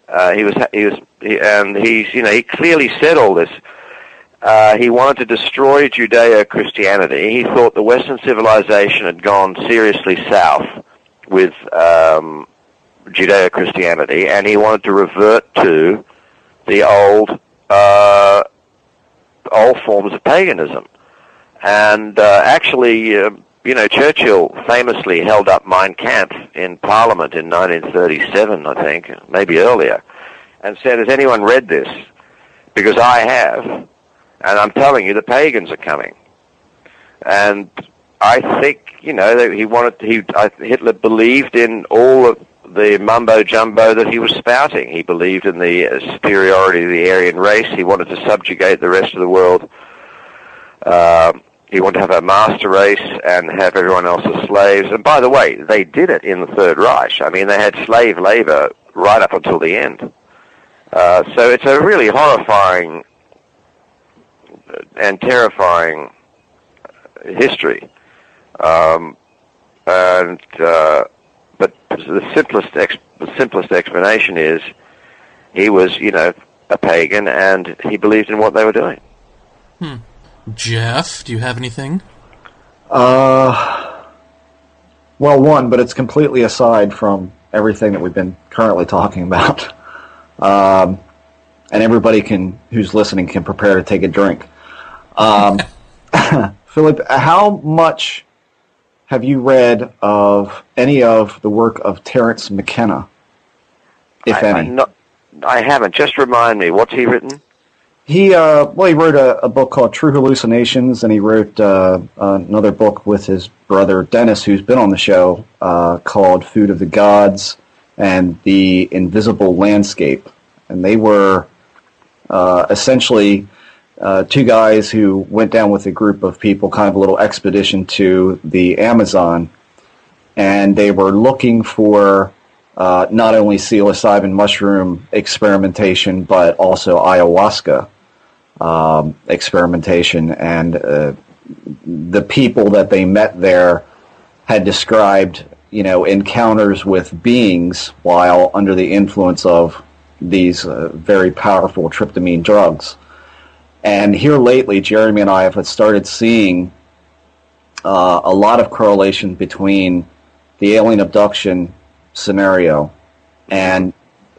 Uh, he was he was he, and he's you know he clearly said all this. Uh, he wanted to destroy Judeo-Christianity. He thought the Western civilization had gone seriously south with um, Judeo-Christianity, and he wanted to revert to the old uh, old forms of paganism. And uh, actually, uh, you know, Churchill famously held up Mein Kampf in Parliament in 1937, I think, maybe earlier, and said, "Has anyone read this? Because I have, and I'm telling you, the pagans are coming." And I think, you know, he wanted he Hitler believed in all of the mumbo jumbo that he was spouting. He believed in the superiority of the Aryan race. He wanted to subjugate the rest of the world. Um, he wanted to have a master race and have everyone else as slaves. And by the way, they did it in the Third Reich. I mean, they had slave labor right up until the end. Uh, so it's a really horrifying and terrifying history. Um, and uh, but the simplest ex- the simplest explanation is he was, you know, a pagan and he believed in what they were doing. Hmm. Jeff, do you have anything? Uh, well, one, but it's completely aside from everything that we've been currently talking about. Um, and everybody can who's listening can prepare to take a drink. Um, Philip, how much have you read of any of the work of Terence McKenna, if I, any? I, not, I haven't. Just remind me, what's he written? He uh, well, he wrote a, a book called True Hallucinations, and he wrote uh, another book with his brother Dennis, who's been on the show, uh, called Food of the Gods and the Invisible Landscape. And they were uh, essentially uh, two guys who went down with a group of people, kind of a little expedition to the Amazon, and they were looking for uh, not only psilocybin mushroom experimentation, but also ayahuasca um, experimentation. And uh, the people that they met there had described, you know, encounters with beings while under the influence of these uh, very powerful tryptamine drugs. And here lately, Jeremy and I have started seeing uh, a lot of correlation between the alien abduction scenario and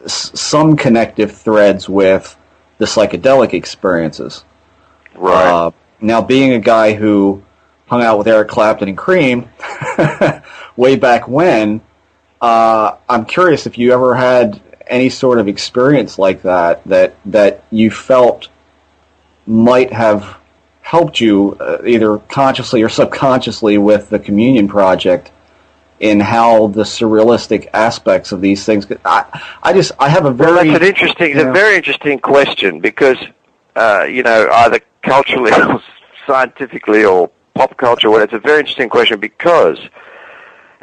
s- some connective threads with the psychedelic experiences. Right. Uh, now, being a guy who hung out with Eric Clapton and Cream way back when, uh, I'm curious if you ever had any sort of experience like that that that you felt might have helped you uh, either consciously or subconsciously with the Communion Project in how the surrealistic aspects of these things. I, I just I have a very Well, that's an interesting, it's Yeah. a very interesting question because, uh, you know, either culturally or scientifically or pop culture, well, it's a very interesting question because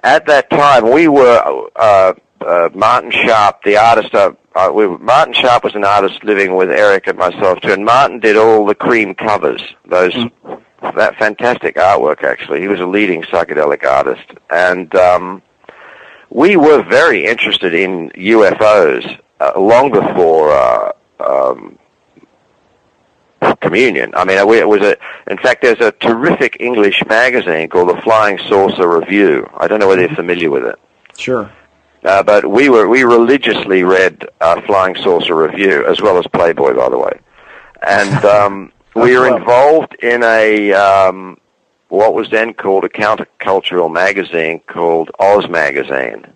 at that time we were, uh, uh, Martin Sharp, the artist, uh, uh, we were, Martin Sharp was an artist living with Eric and myself too, and Martin did all the cream covers, those, that fantastic artwork actually. He was a leading psychedelic artist. And, um, we were very interested in UFOs uh, long before uh, um, communion. I mean, it was a. In fact, there's a terrific English magazine called the Flying Saucer Review. I don't know whether you're familiar with it. sure. Uh, but we were we religiously read uh, Flying Saucer Review as well as Playboy, by the way, and um, we were involved in a um, what was then called a countercultural magazine called Oz Magazine,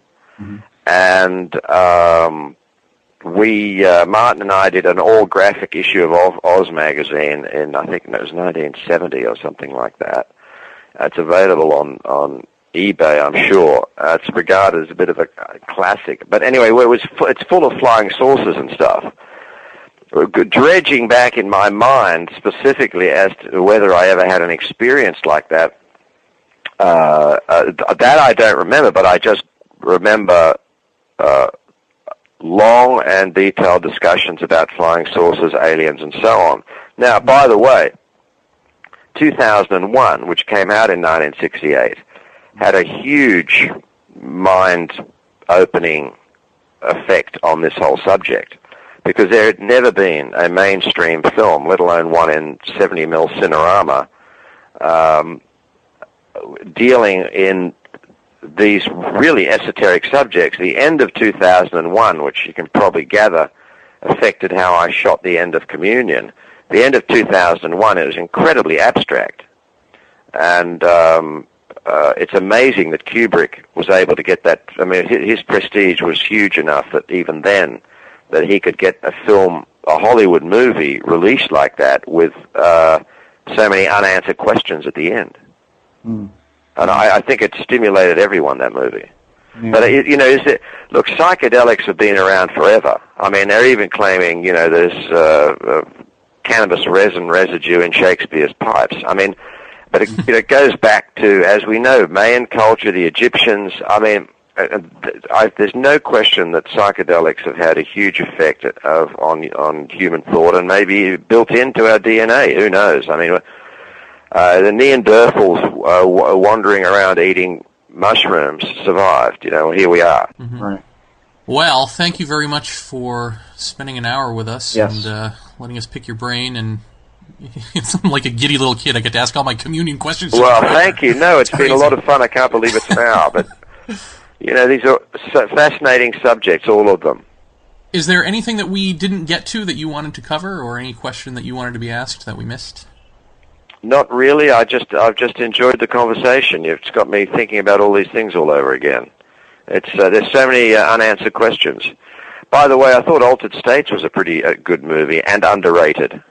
and um, we uh, Martin and I did an all graphic issue of Oz- Magazine in I think it was 1970 or something like that. It's available on on eBay, I'm sure. Uh, it's regarded as a bit of a classic. But anyway, it was it's full of flying saucers and stuff. Dredging back in my mind specifically as to whether I ever had an experience like that, uh, uh, that I don't remember, but I just remember uh, long and detailed discussions about flying saucers, aliens, and so on. Now, by the way, 2001, which came out in 1968, had a huge mind-opening effect on this whole subject because there had never been a mainstream film, let alone one in 70 mil Cinerama, um, dealing in these really esoteric subjects. The end of 2001, which you can probably gather, affected how I shot the end of Communion. The end of 2001, it was incredibly abstract. And um, uh, it's amazing that Kubrick was able to get that. I mean, his, his prestige was huge enough that even then, that he could get a film, a Hollywood movie released like that with uh, so many unanswered questions at the end. And I, I think it stimulated everyone that movie. But it, you know, is it, look, psychedelics have been around forever. I mean, they're even claiming, you know, there's uh, uh, cannabis resin residue in Shakespeare's pipes. I mean, but it, you know, it goes back to, as we know, Mayan culture, the Egyptians. I mean, I, there's no question that psychedelics have had a huge effect of on on human thought, and maybe built into our DNA. Who knows? I mean, uh, the Neanderthals uh, w- wandering around eating mushrooms survived. You know, here we are. Right. Well, thank you very much for spending an hour with us Yes. and uh, letting us pick your brain. And I'm like a giddy little kid. I get to ask all my communion questions. Well, thank you. No, it's been a lot of fun. I can't believe it's now, but you know, these are fascinating subjects, all of them. Is there anything that we didn't get to that you wanted to cover, or any question that you wanted to be asked that we missed? Not really. I just I've just enjoyed the conversation. It's got me thinking about all these things all over again. It's uh, there's so many uh, unanswered questions. By the way, I thought Altered States was a pretty uh, good movie and underrated.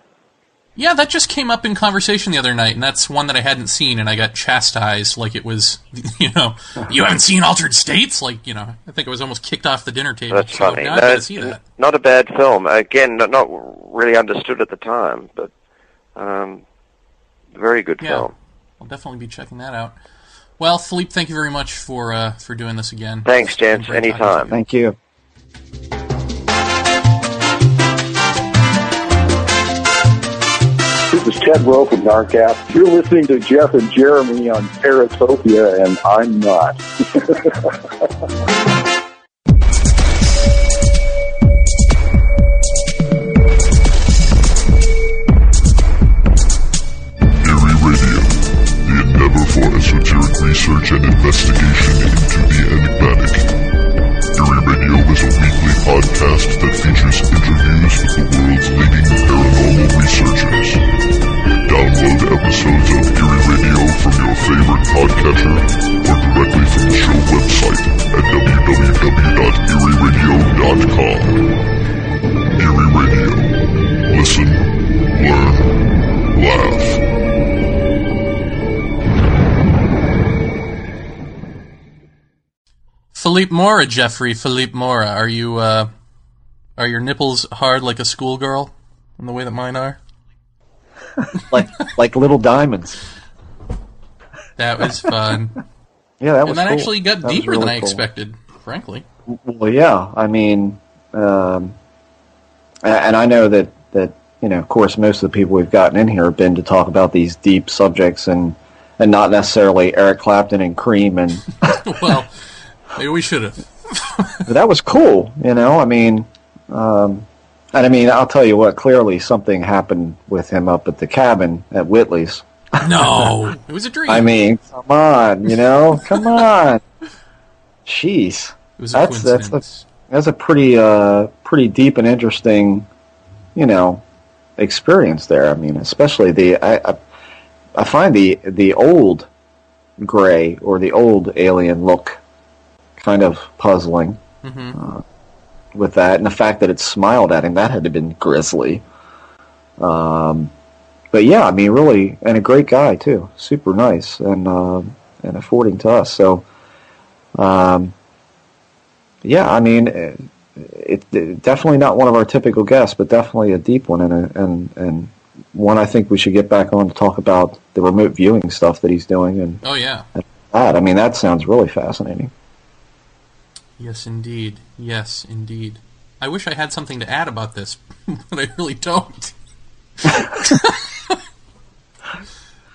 Yeah, that just came up in conversation the other night, and that's one that I hadn't seen, and I got chastised like it was, you know, you haven't seen Altered States? Like, you know, I think I was almost kicked off the dinner table. That's so funny. No, I've got to it's see that. Not a bad film. Again, not, not really understood at the time, but um, very good Yeah. film. I'll definitely be checking that out. Well, Philippe, thank you very much for uh, for doing this again. Thanks, It's been gents. great talking to Anytime. you. Thank you. Ted Roe from NARCAP. You're listening to Jeff and Jeremy on Paratopia, and I'm not. esoteric research and investigation into the enigmatic. Eerie Radio is a weekly podcast that features interviews with the world's leading paranormal researchers download episodes of Eerie Radio from your favorite podcatcher or directly from the show website at www.erieradio.com. Eerie Radio. Listen, learn, laugh. Philippe Mora, Jeffrey. Philippe Mora, are you uh, are your nipples hard like a schoolgirl in the way that mine are? Like like little diamonds. That was fun. Yeah, that was and that cool. actually got That deeper really than I cool. expected, frankly. Well, yeah. I mean, um, and I know that that you know, of course, most of the people we've gotten in here have been to talk about these deep subjects and and not necessarily Eric Clapton and Cream and well, maybe we should have. but that was cool. You know, I mean, um, and I mean, I'll tell you what. Clearly, something happened with him up at the cabin at Whitley's. No, it was a dream. I mean, come on, you know, come on. Jeez, it was a that's that's a, that's a pretty uh pretty deep and interesting, you know, experience there. I mean, especially the I I, I find the the old gray or the old alien look kind of puzzling Mhm. uh, with that, and the fact that it smiled at him that had to have been grisly. Um, but yeah, I mean, really, and a great guy too, super nice and um and affording to us. So, um, yeah, I mean, it, it, it- definitely not one of our typical guests, but definitely a deep one and a, and and one I think we should get back on to talk about the remote viewing stuff that he's doing and Oh yeah, that. I mean, that sounds really fascinating. Yes indeed, yes indeed. I wish I had something to add about this, but I really don't.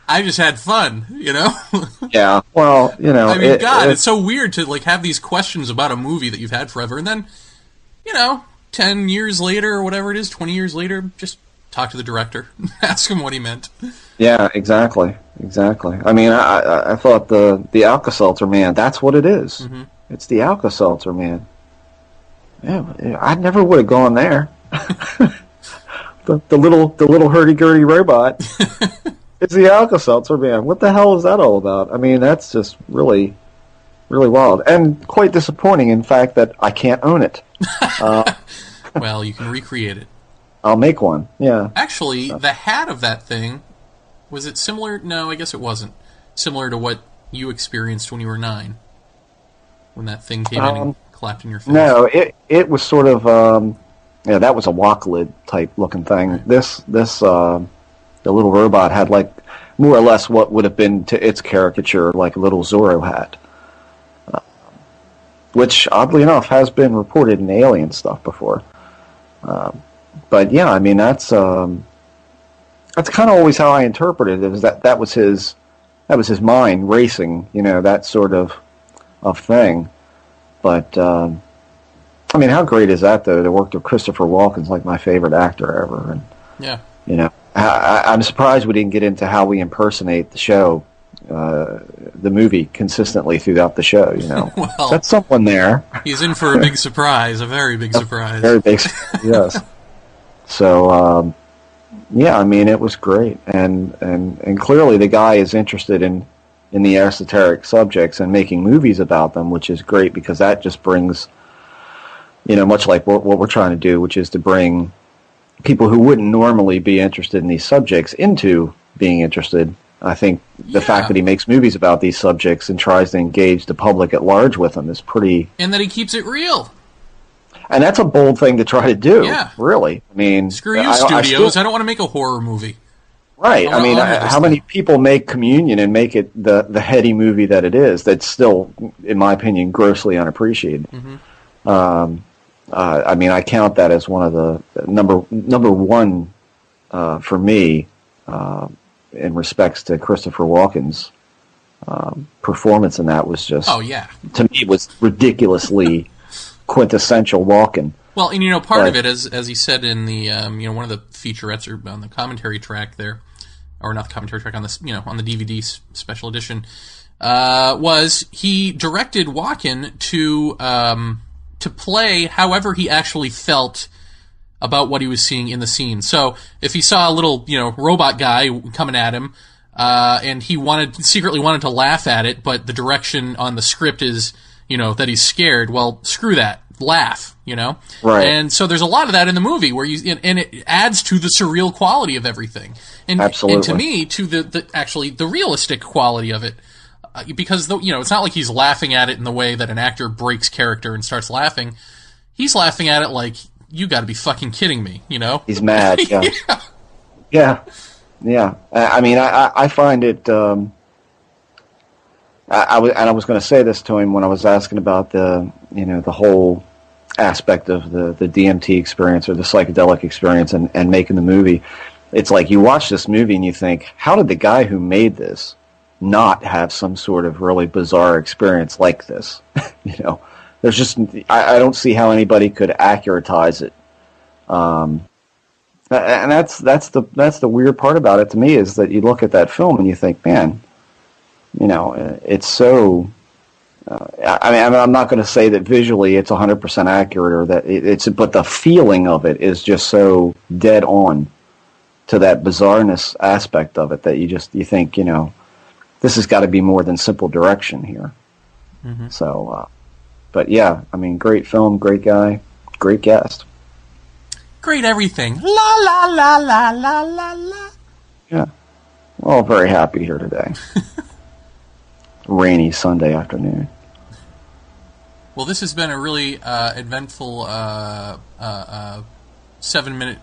I just had fun, you know. Yeah. Well, you know, I mean, it- God, it- it's so weird to like have these questions about a movie that you've had forever, and then, you know, ten years later or whatever it is, twenty years later, just talk to the director, ask him what he meant. Yeah, exactly, exactly. I mean, I I, I thought the the Alka Seltzer man. That's what it is. Mhm. It's the Alka Seltzer man. Yeah, I never would have gone there. the, the little the little hurdy gurdy robot. it's the Alka Seltzer man. What the hell is that all about? I mean, that's just really, really wild and quite disappointing. In fact, that I can't own it. Uh, well, you can recreate it. I'll make one. Yeah. Actually, the hat of that thing was it similar? No, I guess it wasn't similar to what you experienced when you were nine, when that thing came in and Um, clapped in your face. No, it it was sort of um, yeah, that was a walk lid type looking thing. This this uh, the little robot had like more or less what would have been to its caricature like a little Zorro hat, uh, which oddly enough has been reported in alien stuff before. Um, but yeah, I mean that's um, that's kind of always how I interpreted it. Is that that was his that was his mind racing, you know, that sort of of thing. But um, I mean, how great is that though? To work with Christopher Walken's like my favorite actor ever, and Yeah. you know, I, I- I'm surprised we didn't get into how we impersonate the show, uh, the movie consistently throughout the show. You know, Well- that's someone there. He's in for a big surprise, a very big surprise. Very big, yes. So, um, yeah, I mean, it was great, and and and clearly the guy is interested in in the esoteric subjects and making movies about them, which is great because that just brings, you know, much like what, what we're trying to do, which is to bring people who wouldn't normally be interested in these subjects into being interested. I think the fact that he makes movies about these subjects and tries to engage the public at large with them is pretty And that he keeps it real. and that's a bold thing to try to do. Yeah. Really. I mean, Screw you, I- I studios. still- I, don't want to make a horror movie. Right. I I, mean, I- how many people make Communion and make it the the heady movie that it is? That's still, in my opinion, grossly unappreciated. Mm-hmm. Um, uh, I mean, I count that as one of the number number one uh, for me uh, in respects to Christopher Walken's um, performance in that was just Oh yeah. to me it was ridiculously quintessential Walken. Well, and you know, part of Right. it, as as he said in the um, you know one of the featurettes or on the commentary track there, or not the commentary track on this you know on the DVD special edition, uh, was he directed Walken to um, to play however he actually felt about what he was seeing in the scene. So if he saw a little you know robot guy coming at him. Uh, and he wanted secretly wanted to laugh at it, but the direction on the script is, you know, that he's scared. Well, screw that. Laugh, you know. Right. And so there's a lot of that in the movie where you and, and it adds to the surreal quality of everything. And, Absolutely. and to me, to the, the actually the realistic quality of it. uh, because the, you know it's not like he's laughing at it in the way that an actor breaks character and starts laughing. He's laughing at it like you got to be fucking kidding me, you know? He's mad. Yeah. yeah. Yeah, yeah. I, I mean, I, I- I find it. Um, I, I was, and I was going to say this to him when I was asking about the, you know, the whole aspect of the the DMT experience or the psychedelic experience and and making the movie. It's like you watch this movie and you think, how did the guy who made this not have some sort of really bizarre experience like this? you know, there's just I, I don't see how anybody could accuratize it. Um, and that's that's the that's the weird part about it to me is that you look at that film and you think, man, you know, it's so. Uh, I I mean, I'm not going to say that visually it's 100% accurate or that it, it's, but the feeling of it is just so dead on to that bizarreness aspect of it that you just you think, you know, this has got to be more than simple direction here. So, uh, but yeah, I mean, great film, great guy, great guest. Great everything. La la la la la la la. Yeah. We're all very happy here today. Rainy Sunday afternoon. Well, this has been a really uh, eventful uh, uh, uh, seven minute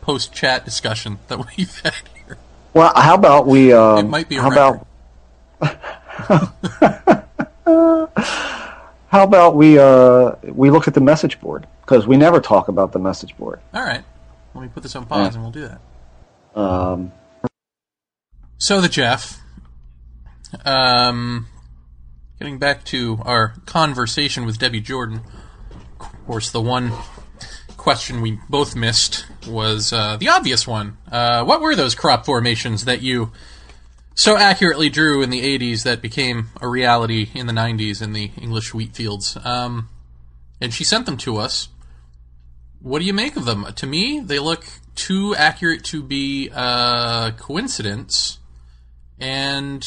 post chat discussion that we've had here. Well, how about we? Um, It might be a how about? how about we? Uh, we look at the message board because we never talk about the message board. All right. Let me put this on pause Yeah. and we'll do that. Um, So the Jeff. Um, getting back to our conversation with Debbie Jordan. Of course, the one question we both missed was uh, the obvious one. Uh, what were those crop formations that you so accurately drew in the 80s that became a reality in the 90s in the English wheat fields? Um, and she sent them to us. What do you make of them? To me, they look too accurate to be a coincidence. And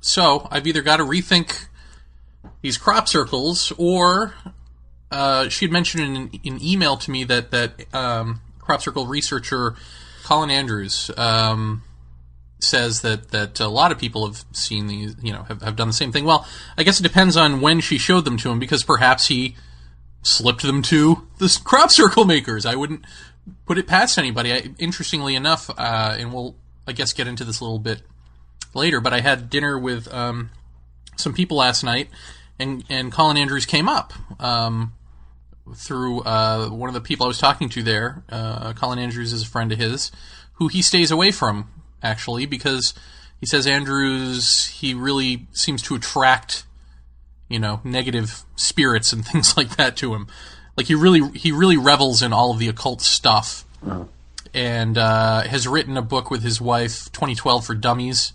so I've either got to rethink these crop circles, or uh, she had mentioned in an, email to me that that um, crop circle researcher Colin Andrews um, says that that a lot of people have seen these, you know, have, have done the same thing. Well, I guess it depends on when she showed them to him, because perhaps he slipped them to the crop circle makers. I wouldn't put it past anybody. I, interestingly enough, uh, and we'll I guess get into this a little bit later, but I had dinner with um, some people last night, and and Colin Andrews came up um, through uh, one of the people I was talking to there. Uh, Colin Andrews is a friend of his, who he stays away from actually because he says Andrews he really seems to attract you know negative spirits and things like that to him. Like he really he really revels in all of the occult stuff and uh, has written a book with his wife, 2012 for Dummies,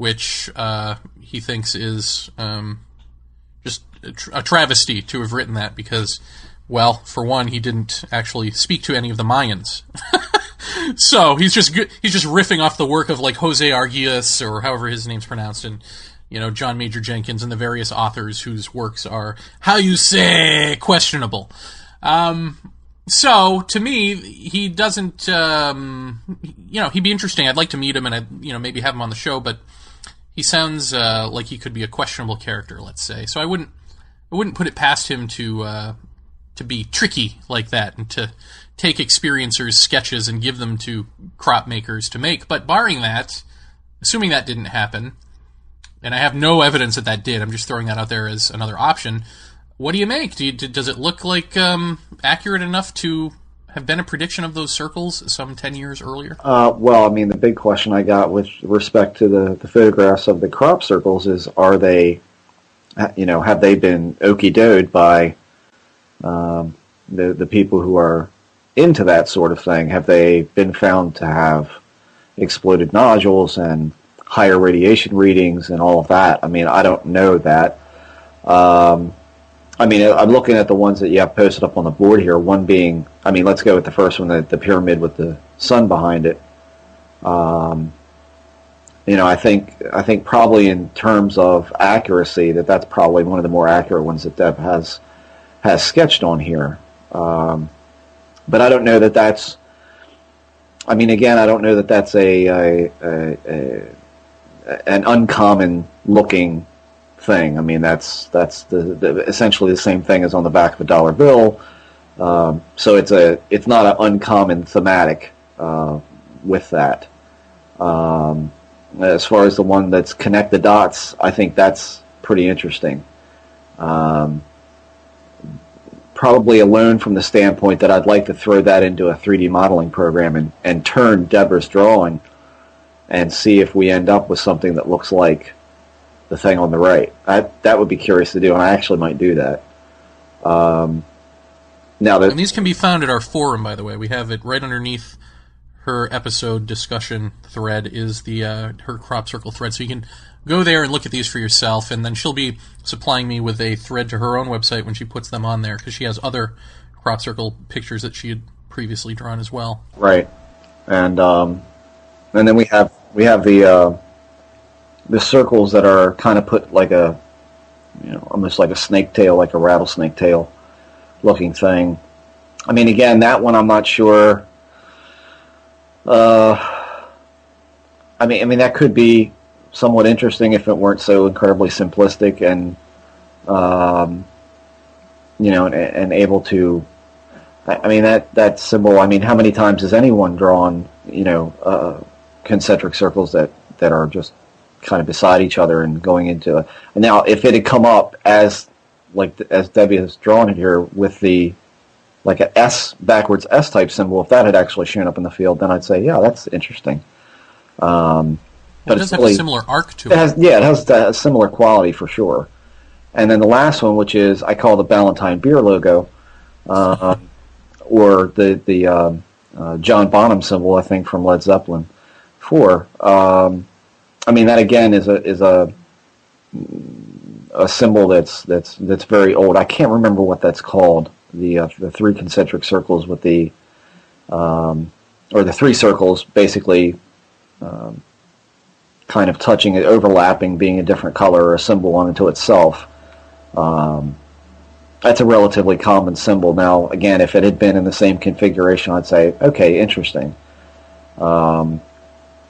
which uh, he thinks is um, just a, tr- a travesty to have written that because, well, for one, he didn't actually speak to any of the Mayans. so he's just he's just riffing off the work of like Jose Arguelles or however his name's pronounced and you know John Major Jenkins and the various authors whose works are how you say questionable. Um, so to me, he doesn't. Um, you know, he'd be interesting. I'd like to meet him and I, you know, maybe have him on the show. But he sounds uh, like he could be a questionable character. Let's say. So I wouldn't. I wouldn't put it past him to uh, to be tricky like that and to take experiencers' sketches and give them to crop makers to make. But barring that, assuming that didn't happen, and I have no evidence that that did. I'm just throwing that out there as another option. What do you make? Do you, does it look like um, accurate enough to have been a prediction of those circles some ten years earlier? Uh, well, I mean, the big question I got with respect to the, the photographs of the crop circles is: Are they, you know, have they been okey doed by um, the the people who are into that sort of thing? Have they been found to have exploded nodules and higher radiation readings and all of that? I mean, I don't know that. Um, I mean, I'm looking at the ones that you have posted up on the board here. One being, I mean, let's go with the first one, the, the pyramid with the sun behind it. Um, you know, I think I think probably in terms of accuracy, that that's probably one of the more accurate ones that Deb has has sketched on here. Um, but I don't know that that's. I mean, again, I don't know that that's a a, a, a, an uncommon looking thing. I mean, that's that's the, the essentially the same thing as on the back of a dollar bill. Um, so it's a it's not an uncommon thematic uh, with that. Um, as far as the one that's connect the dots, I think that's pretty interesting. Um, probably alone from the standpoint that I'd like to throw that into a 3D modeling program and, and turn Deborah's drawing and see if we end up with something that looks like the thing on the right. I, that would be curious to do, and I actually might do that. Um, now, and these can be found at our forum, by the way. We have it right underneath her episode discussion thread is the uh, her crop circle thread, so you can go there and look at these for yourself, and then she'll be supplying me with a thread to her own website when she puts them on there because she has other crop circle pictures that she had previously drawn as well. Right, and um, and then we have we have the uh, the circles that are kind of put like a you know almost like a snake tail, like a rattlesnake tail looking thing. I mean, again, that one I'm not sure. Uh, I mean, I mean that could be somewhat interesting if it weren't so incredibly simplistic and um, you know and, and able to I mean that that symbol I mean how many times has anyone drawn you know uh, concentric circles that that are just kind of beside each other and going into a, and now if it had come up as like as Debbie has drawn it here with the like a S backwards S type symbol if that had actually shown up in the field then I'd say yeah that's interesting um, but it does have really, a similar arc to it. it. Has, yeah, it has a similar quality for sure. And then the last one, which is I call the Ballantine beer logo, uh, or the the um, uh, John Bonham symbol, I think from Led Zeppelin four. Um, I mean that again is a is a a symbol that's that's that's very old. I can't remember what that's called. The uh, the three concentric circles with the um, or the three circles basically um, kind of touching it, overlapping, being a different color or a symbol unto itself. Um, that's a relatively common symbol. Now, again, if it had been in the same configuration, I'd say, okay, interesting. Um,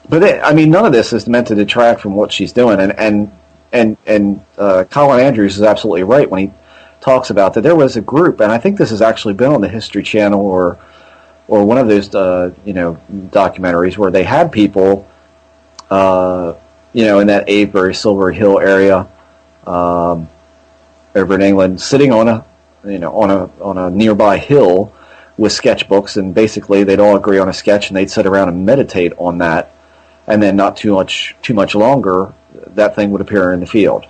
but it, I mean, none of this is meant to detract from what she's doing, and and and and uh, Colin Andrews is absolutely right when he talks about that. There was a group, and I think this has actually been on the History Channel or or one of those uh, you know documentaries where they had people uh, you know, in that Avebury, Silbury Hill area um, over in England, sitting on a, you know, on a on a nearby hill with sketchbooks, and basically they'd all agree on a sketch, and they'd sit around and meditate on that, and then not too much too much longer, that thing would appear in the field.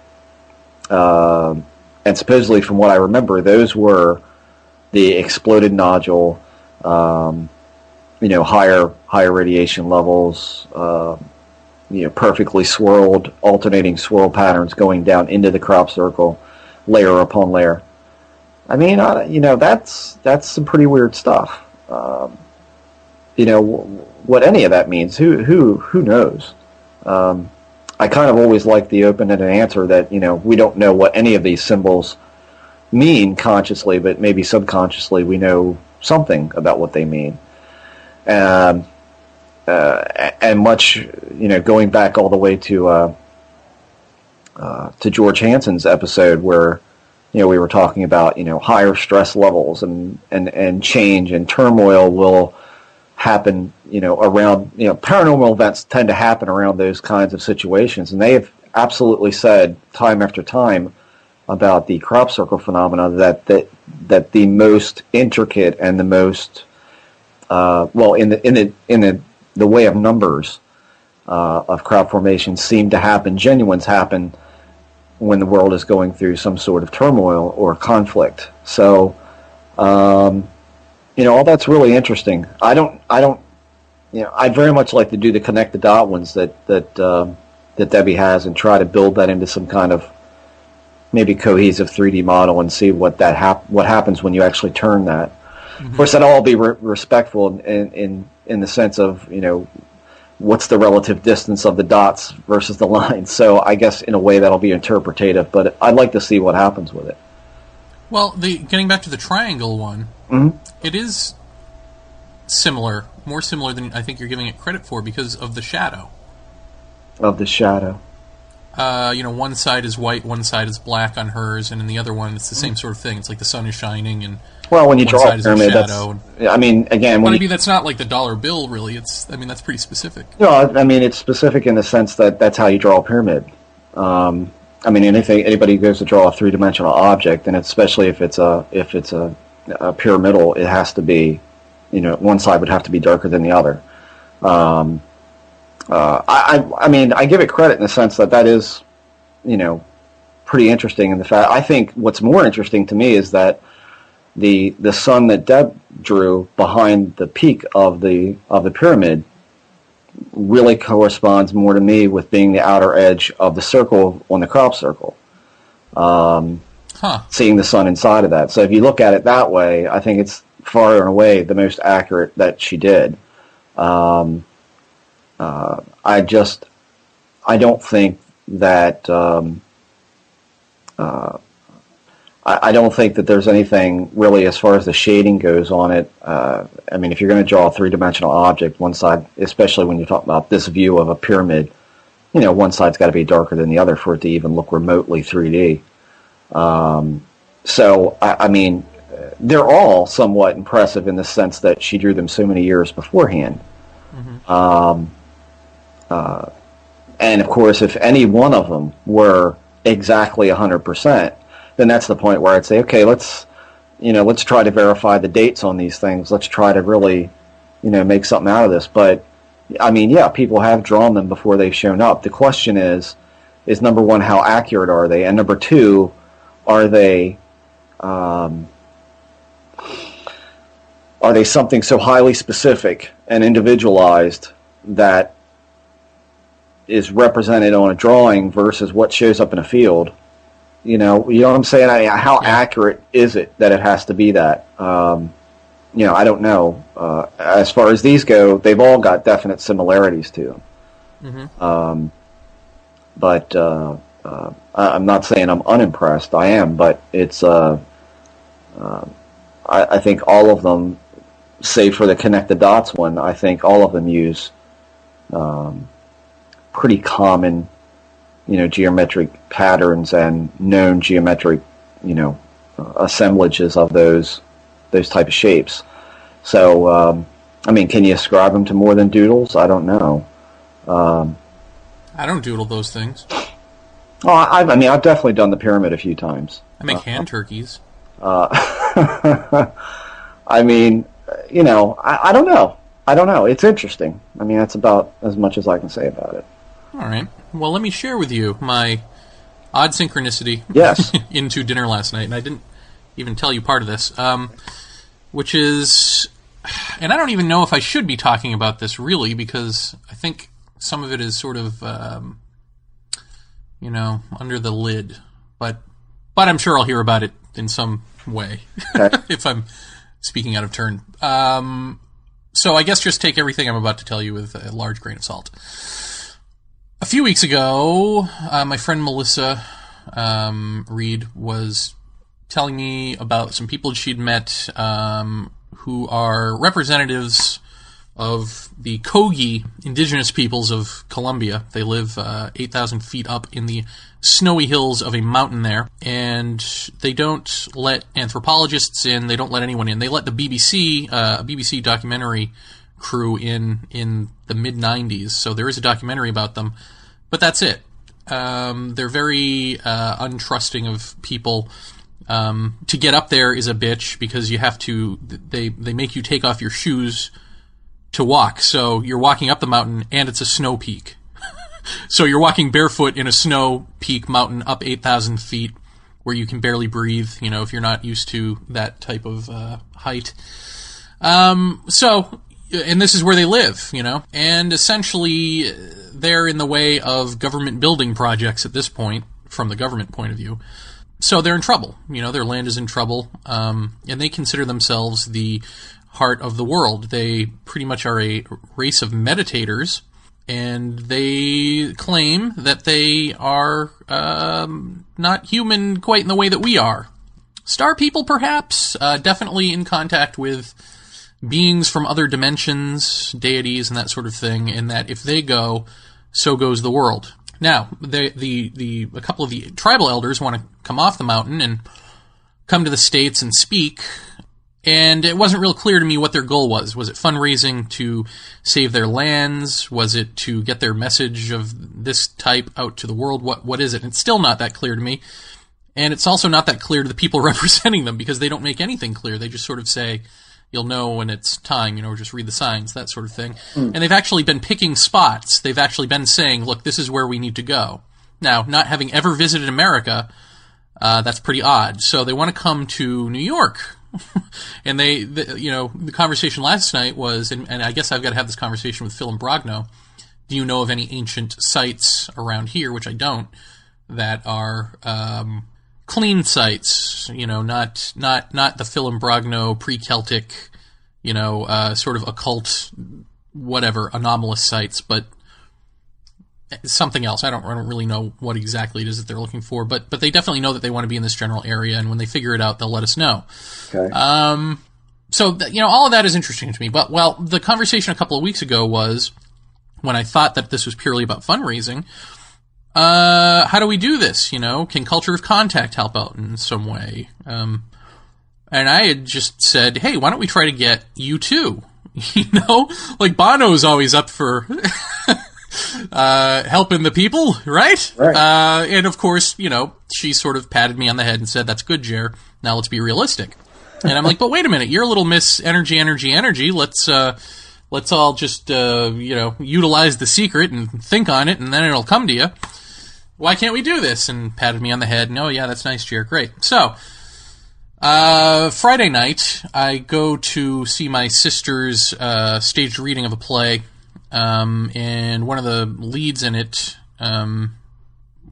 Um, and supposedly, from what I remember, those were the exploded nodule, um, you know, higher higher radiation levels, uh, you know, perfectly swirled, alternating swirl patterns going down into the crop circle, layer upon layer. I mean, uh, you know, that's that's some pretty weird stuff. Um, you know, what any of that means, who who who knows? Um, I kind of always like the open-ended answer that you know we don't know what any of these symbols mean consciously, but maybe subconsciously we know something about what they mean. Um, uh, and much, you know, going back all the way to uh, uh, to George Hansen's episode where, you know, we were talking about, you know, higher stress levels and, and, and change and turmoil will happen, you know, around, you know, paranormal events tend to happen around those kinds of situations. And they have absolutely said time after time about the crop circle phenomena that, that, that the most intricate and the most, uh, well, in the, in the, in the the way of numbers uh, of crowd formation seem to happen, genuines happen when the world is going through some sort of turmoil or conflict. So, um, you know, all that's really interesting. I don't, I don't, you know, I'd very much like to do the connect the dot ones that that um, that Debbie has and try to build that into some kind of maybe cohesive 3D model and see what that hap- what happens when you actually turn that. Mm-hmm. Of course, that'll all be re- respectful in, in in the sense of you know what's the relative distance of the dots versus the lines. So I guess in a way that'll be interpretative, but I'd like to see what happens with it. Well, the getting back to the triangle one, mm-hmm. it is similar, more similar than I think you're giving it credit for because of the shadow. of the shadow. Uh, you know, one side is white, one side is black on hers, and in the other one, it's the same sort of thing. It's like the sun is shining, and Well, when you draw a pyramid, that's. I mean, again, when I you, that's not like the dollar bill, really. It's, I mean, that's pretty specific. No, I mean it's specific in the sense that that's how you draw a pyramid. Um, I mean, anything anybody goes to draw a three dimensional object, and especially if it's a if it's a, a pyramidal, it has to be, you know, one side would have to be darker than the other. Um, uh, I, I mean, I give it credit in the sense that that is, you know, pretty interesting. In the fact, I think what's more interesting to me is that the the sun that Deb drew behind the peak of the of the pyramid really corresponds more to me with being the outer edge of the circle on the crop circle. Um, Huh. Seeing the sun inside of that. So if you look at it that way, I think it's far and away the most accurate that she did. Um, uh, I just, I don't think that. Um, uh, I, I don't think that there's anything really as far as the shading goes on it. Uh, I mean, if you're going to draw a three-dimensional object, one side, especially when you talk about this view of a pyramid, you know, one side's got to be darker than the other for it to even look remotely 3D. Um, so, I, I mean, they're all somewhat impressive in the sense that she drew them so many years beforehand. Um, uh, and of course, if any one of them were exactly 100%, then that's the point where I'd say, okay, let's, you know, let's try to verify the dates on these things. Let's try to really, you know, make something out of this. But, I mean, yeah, people have drawn them before they've shown up. The question is, is number one, how accurate are they? And number two, are they, um, are they something so highly specific and individualized that is represented on a drawing versus what shows up in a field? You know, you know what I'm saying? I mean, how accurate is it that it has to be that? Um, you know, I don't know. Uh, as far as these go, they've all got definite similarities to them. Mm-hmm. Um, but uh, uh, I'm not saying I'm unimpressed. I am, but it's. Uh, uh, I, I think all of them, save for the connect the dots one, I think all of them use um, pretty common, you know, geometric patterns and known geometric, you know, uh, assemblages of those those type of shapes. So, um, I mean, can you ascribe them to more than doodles? I don't know. Um, I don't doodle those things. Oh, I, I mean, I've definitely done the pyramid a few times. I make hand turkeys. Uh, I mean, you know, I, I don't know. I don't know. It's interesting. I mean, that's about as much as I can say about it. All right. Well, let me share with you my odd synchronicity. Yes. into dinner last night, and I didn't even tell you part of this, um, which is, and I don't even know if I should be talking about this really because I think some of it is sort of, um, you know, under the lid, but but I'm sure I'll hear about it in some way if I'm speaking out of turn. Um, so I guess just take everything I'm about to tell you with a large grain of salt. A few weeks ago, uh, my friend Melissa um, Reed was telling me about some people she'd met um, who are representatives of the Kogi indigenous peoples of Colombia. They live uh, 8,000 feet up in the snowy hills of a mountain there, and they don't let anthropologists in. They don't let anyone in. They let the BBC, uh, a BBC documentary crew in in the mid 90s. So there is a documentary about them, but that's it. Um, they're very uh, untrusting of people. Um, to get up there is a bitch because you have to. They they make you take off your shoes to walk. So you're walking up the mountain and it's a snow peak. so you're walking barefoot in a snow peak mountain up 8,000 feet where you can barely breathe, you know, if you're not used to that type of uh, height. Um, so, and this is where they live, you know, and essentially they're in the way of government building projects at this point, from the government point of view. So they're in trouble. You know, their land is in trouble, um, and they consider themselves the heart of the world. They pretty much are a race of meditators, and they claim that they are um, not human quite in the way that we are. Star people, perhaps, uh, definitely in contact with beings from other dimensions, deities, and that sort of thing. in that if they go, so goes the world. Now, the the the a couple of the tribal elders want to come off the mountain and come to the states and speak. And it wasn't real clear to me what their goal was. Was it fundraising to save their lands? Was it to get their message of this type out to the world? What what is it? It's still not that clear to me. And it's also not that clear to the people representing them because they don't make anything clear. They just sort of say, you'll know when it's time, you know, just read the signs, that sort of thing. Mm. And they've actually been picking spots. They've actually been saying, look, this is where we need to go. Now, not having ever visited America, uh, that's pretty odd. So they want to come to New York. and they, the, you know, the conversation last night was, and, and I guess I've got to have this conversation with Phil Imbrogno. Do you know of any ancient sites around here, which I don't, that are, um, clean sites, you know, not not not the Phil and pre-Celtic, you know, uh, sort of occult, whatever anomalous sites, but something else. I don't I don't really know what exactly it is that they're looking for, but but they definitely know that they want to be in this general area, and when they figure it out, they'll let us know. Okay. Um, so th- you know, all of that is interesting to me. But well, the conversation a couple of weeks ago was when I thought that this was purely about fundraising uh, how do we do this? You know, can culture of contact help out in some way? Um, and I had just said, hey, why don't we try to get U2? You know, like Bono's always up for uh, helping the people, right? Right. Uh, and of course, you know, she sort of patted me on the head and said, "That's good, Jer. Now let's be realistic." And I'm like, "But wait a minute, you're a little Miss Energy, Energy, Energy. Let's uh, let's all just uh, you know utilize the secret and think on it, and then it'll come to you." Why can't we do this? And patted me on the head. And, oh yeah, that's nice, Jer. Great. So, uh, Friday night, I go to see my sister's uh, staged reading of a play, um, and one of the leads in it. Um,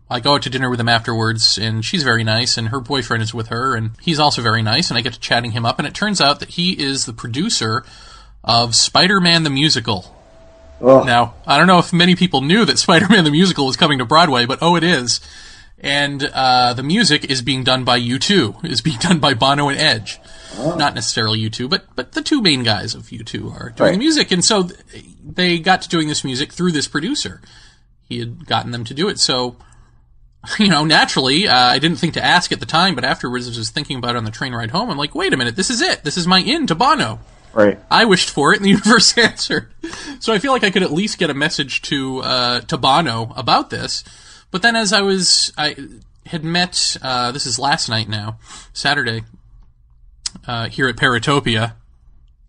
I go out to dinner with him afterwards, and she's very nice, and her boyfriend is with her, and he's also very nice, and I get to chatting him up, and it turns out that he is the producer of Spider-Man the Musical. Oh, Now, I don't know if many people knew that Spider-Man the Musical was coming to Broadway, but oh, it is. And uh, the music is being done by U2, is being done by Bono and Edge. Not necessarily U2, but but the two main guys of U2 are doing Right. the music, and so th- they got to doing this music through this producer. He had gotten them to do it, so you know, naturally, uh, I didn't think to ask at the time, but afterwards, I was thinking about it on the train ride home. I'm like, wait a minute, this is it. This is my in to Bono. Right. I wished for it, and the universe answered. So I feel like I could at least get a message to uh, to Bono about this. But then, as I was, I had met. Uh, this is last night now, Saturday, uh, here at Paratopia.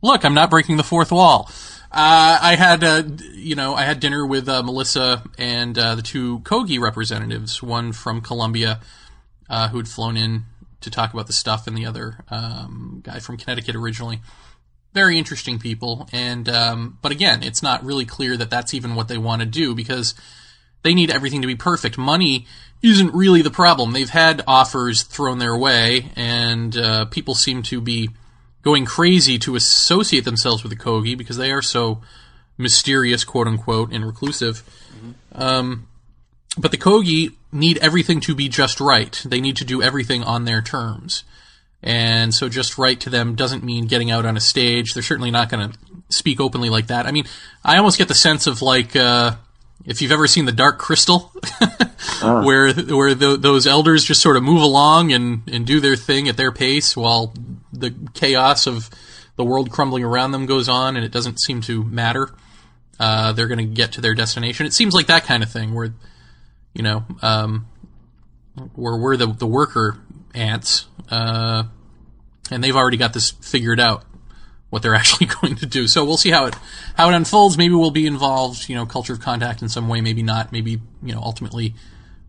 Look, I'm not breaking the fourth wall. Uh, I had, uh, you know, I had dinner with uh, Melissa and the two Kogi representatives. One from Colombia, who had flown in to talk about the stuff, and the other um, guy from Connecticut originally very interesting people and um, but again it's not really clear that that's even what they want to do because they need everything to be perfect. Money isn't really the problem. They've had offers thrown their way and uh, people seem to be going crazy to associate themselves with the kogi because they are so mysterious quote unquote and reclusive. Um, but the kogi need everything to be just right. They need to do everything on their terms and so just right to them doesn't mean getting out on a stage. They're certainly not going to speak openly like that. I mean, I almost get the sense of like, uh, if you've ever seen The Dark Crystal, where where tho- those elders just sort of move along and, and do their thing at their pace while the chaos of the world crumbling around them goes on and it doesn't seem to matter. Uh, they're going to get to their destination. It seems like that kind of thing where, you know, um, where we're the, the worker ants, uh, and they've already got this figured out what they're actually going to do. So we'll see how it how it unfolds. Maybe we'll be involved, you know, culture of contact in some way. Maybe not. Maybe you know, ultimately,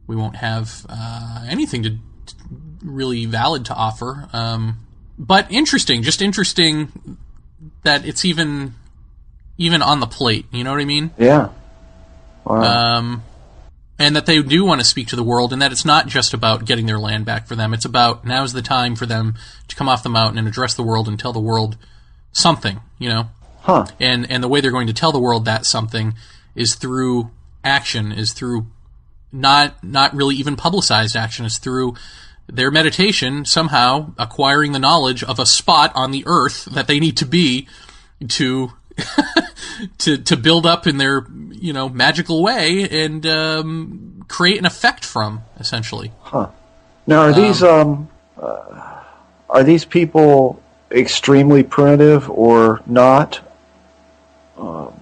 we won't have uh, anything to, to really valid to offer. Um, but interesting, just interesting that it's even even on the plate. You know what I mean? Yeah. Wow. um, and that they do want to speak to the world, and that it's not just about getting their land back for them. It's about now's the time for them to come off the mountain and address the world and tell the world something, you know. huh. And and the way they're going to tell the world that something is through action, is through not not really even publicized action, is through their meditation somehow acquiring the knowledge of a spot on the earth that they need to be to to to build up in their you know magical way and um, create an effect from essentially. Huh. Now, are these um, uh, are these people extremely primitive or not? Um,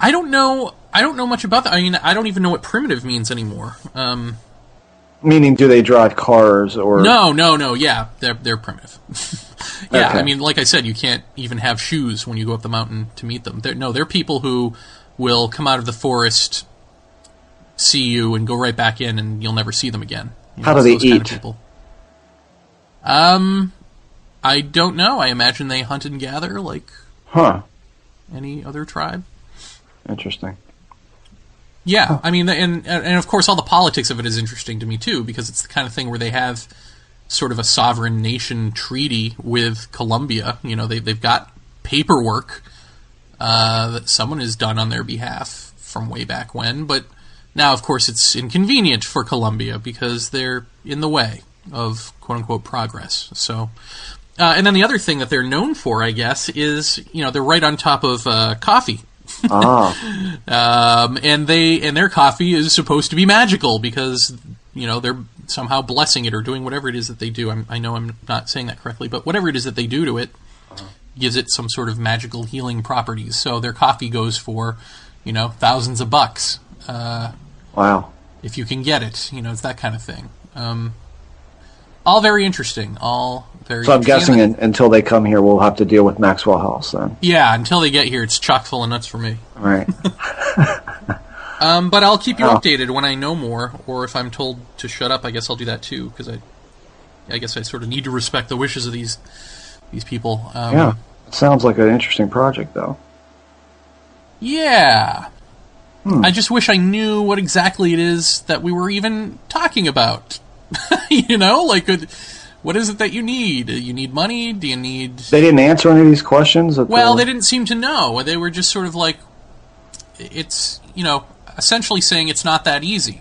I don't know. I don't know much about that. I mean, I don't even know what primitive means anymore. Um, meaning, do they drive cars or no, no, no. Yeah, they're they're primitive. yeah, Okay. I mean, like I said, you can't even have shoes when you go up the mountain to meet them. They're, no, they're people who will come out of the forest, see you, and go right back in, and you'll never see them again. You How know, do they those kind of eat? people. Um, I don't know. I imagine they hunt and gather like Huh. any other tribe. Interesting. Yeah, I mean, and and of course, all the politics of it is interesting to me too, because it's the kind of thing where they have sort of a sovereign nation treaty with Colombia. You know, they they've got paperwork uh, that someone has done on their behalf from way back when, but now, of course, it's inconvenient for Colombia because they're in the way of quote unquote progress. So. Uh, and then the other thing that they're known for, I guess, is you know they're right on top of uh, coffee. Ah. um, and they and their coffee is supposed to be magical because you know they're somehow blessing it or doing whatever it is that they do. I'm, I know I'm not saying that correctly, but whatever it is that they do to it gives it some sort of magical healing properties. So their coffee goes for you know thousands of bucks. Uh, Wow. if you can get it, you know it's that kind of thing. Um, all very interesting. All So I'm guessing un until they come here, we'll have to deal with Maxwell House then. Yeah, until they get here, it's chock full of nuts for me. All right. Um, but I'll keep you Oh. updated when I know more, or if I'm told to shut up, I guess I'll do that too, because I, I guess I sort of need to respect the wishes of these, these people. Um, yeah. Sounds like an interesting project, though. yeah. Hmm. I just wish I knew what exactly it is that we were even talking about. you know, like, uh, what is it that you need? You need money? Do you need? They didn't answer any of these questions. Well, the... they didn't seem to know. They were just sort of like, it's you know, essentially saying it's not that easy.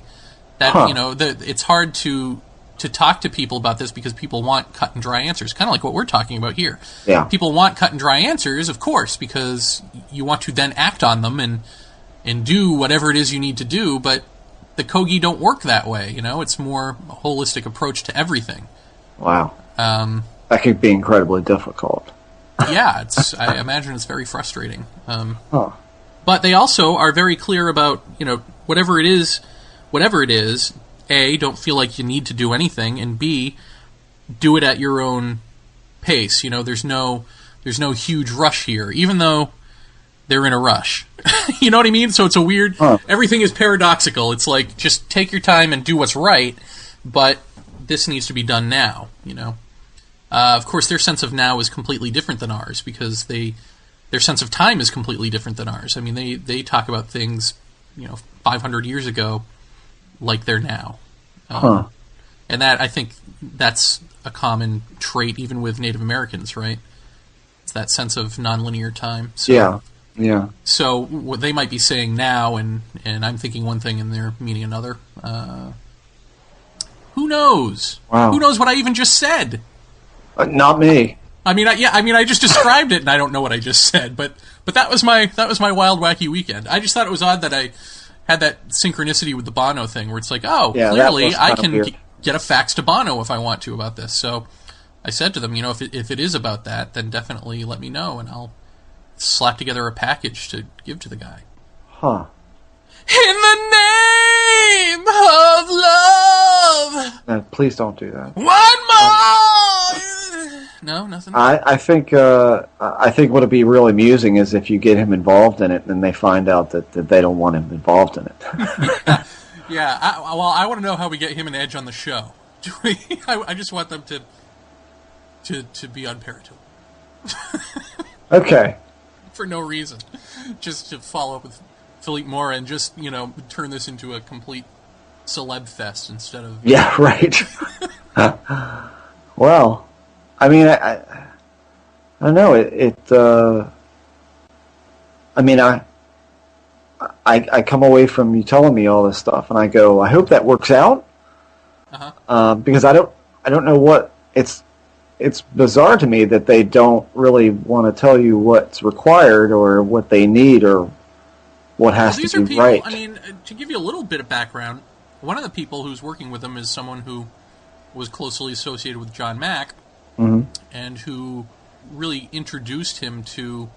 That Huh. you know, the, it's hard to to talk to people about this because people want cut and dry answers, kind of like what we're talking about here. Yeah. People want cut and dry answers, of course, because you want to then act on them and and do whatever it is you need to do. But the Kogi don't work that way. You know, it's more a holistic approach to everything. Wow. Um, That could be incredibly difficult. yeah, it's. I imagine it's very frustrating. Um, Huh. but they also are very clear about you know whatever it is, whatever it is. A, don't feel like you need to do anything, and B, do it at your own pace. You know, there's no there's no huge rush here, even though they're in a rush. you know what I mean? So it's a weird. Everything is paradoxical. It's like just take your time and do what's right, but this needs to be done now. You know. Uh, of course, their sense of now is completely different than ours because they their sense of time is completely different than ours. I mean, they they talk about things, you know, 500 years ago, like they're now. Um, Huh. And that I think that's a common trait even with Native Americans, right? It's that sense of nonlinear time. So, Yeah. Yeah. So what they might be saying now, and and I'm thinking one thing, and they're meaning another. Uh, who knows? Wow. Who knows what I even just said? Uh, not me. I mean, I, yeah, I mean, I just described it, and I don't know what I just said, but but that was my that was my wild, wacky weekend. I just thought it was odd that I had that synchronicity with the Bono thing, where it's like, oh, Yeah, clearly I can weird. get a fax to Bono if I want to about this. So I said to them, you know, if it, if it is about that, then definitely let me know, and I'll slap together a package to give to the guy. Huh. In the name of love, Uh, please don't do that. one more. No, nothing. I, I think uh, I think what would be really amusing is if you get him involved in it and they find out that, that they don't want him involved in it. Yeah, I, well, I want to know how we get him an edge on the show. Do we? I, I just want them to to to be on Paratone okay. for no reason, just to follow up with Philippe Mora and just you know turn this into a complete celeb fest instead of Yeah, right. well, I mean, I, I, I don't know. It, it uh, I mean, I, I, I come away from you telling me all this stuff, and I go, I hope that works out, Uh-huh. um, because I don't, I don't know what it's. it's bizarre to me that they don't really want to tell you what's required or what they need or what has Well, these to are be people. right. I mean, uh, to give you a little bit of background, one of the people who's working with them is someone who was closely associated with John Mack Mhm. and who really introduced him to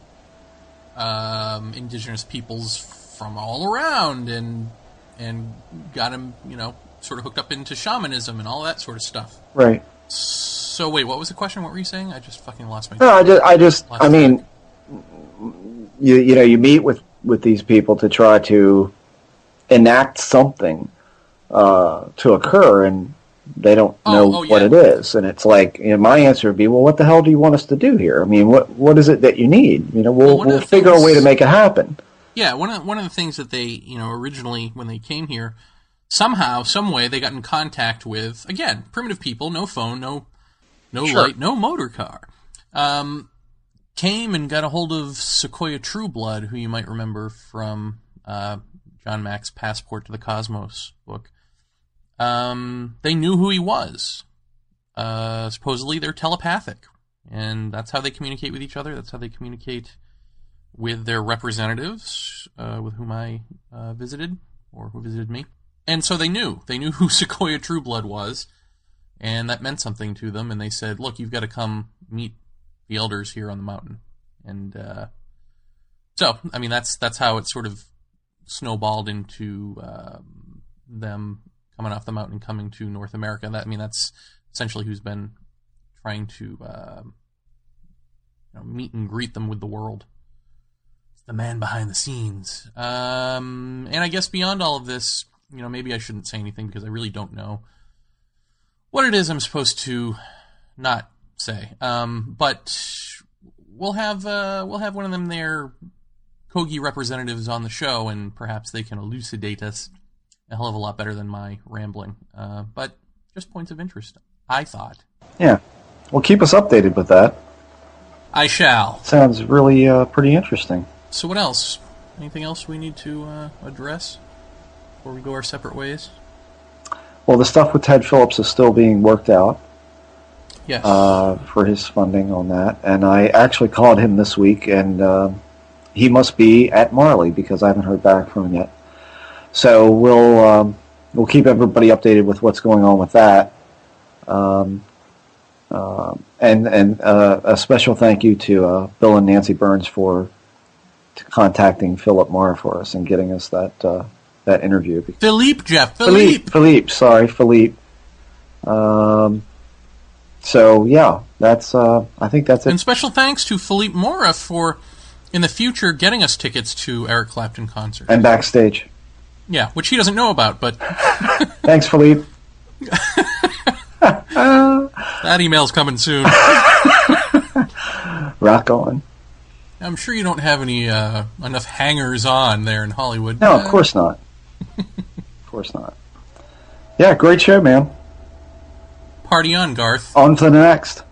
um, indigenous peoples from all around and and got him, you know, sort of hooked up into shamanism and all that sort of stuff. Right. So wait, what was the question? What were you saying? I just fucking lost my. No, I just, I just, I mean, you you know, you meet with with these people to try to enact something uh, to occur, and they don't Oh, know oh, what yeah. it is. And it's like, you know, my answer would be, well, what the hell do you want us to do here? I mean, what what is it that you need? You know, we'll Well, we'll figure a way to make it happen. Yeah, one of one of the things that they, you know, originally when they came here, somehow, some way, they got in contact with again primitive people, no phone, no no Sure. light, no motor car. Um, came and got a hold of Sequoia Trueblood, who you might remember from uh, John Mack's Passport to the Cosmos book. Um, they knew who he was. Uh, supposedly, they're telepathic, and that's how they communicate with each other. That's how they communicate with their representatives, uh, with whom I uh, visited or who visited me. And so they knew. They knew who Sequoia Trueblood was, and that meant something to them. And they said, "Look, you've got to come meet the elders here on the mountain." And uh, so, I mean, that's that's how it sort of snowballed into um, them coming off the mountain and coming to North America. That I mean, that's essentially who's been trying to um, you know, meet and greet them with the world the man behind the scenes. Um, and I guess beyond all of this, you know, maybe I shouldn't say anything because I really don't know what it is I'm supposed to not say. Um, but we'll have uh, we'll have one of them there, Kogi representatives on the show, and perhaps they can elucidate us a hell of a lot better than my rambling. Uh, but just points of interest, I thought. Yeah. Well, keep us updated with that. I shall. Sounds really uh, pretty interesting. So what else? Anything else we need to uh, address before we go our separate ways? Well, the stuff with Ted Phillips is still being worked out. Yes. uh, for his funding on that. And I actually called him this week, and uh, he must be at Marley because I haven't heard back from him yet. So we'll um, we'll keep everybody updated with what's going on with that. Um, uh, and and uh, a special thank you to uh, Bill and Nancy Burns for contacting Philip Mora for us and getting us that uh, that interview. Philippe, Jeff. Philippe, Philippe. Philippe, sorry, Philippe. Um, so yeah, that's. Uh, I think that's it. And special thanks to Philippe Mora for, in the future, getting us tickets to Eric Clapton concert. And backstage. Yeah, which he doesn't know about, but Thanks, Philippe. that email's coming soon. Rock on. I'm sure you don't have any uh, enough hangers on there in Hollywood. No, of course not. of course not. Yeah, great show, man. Party on, Garth. On to the next.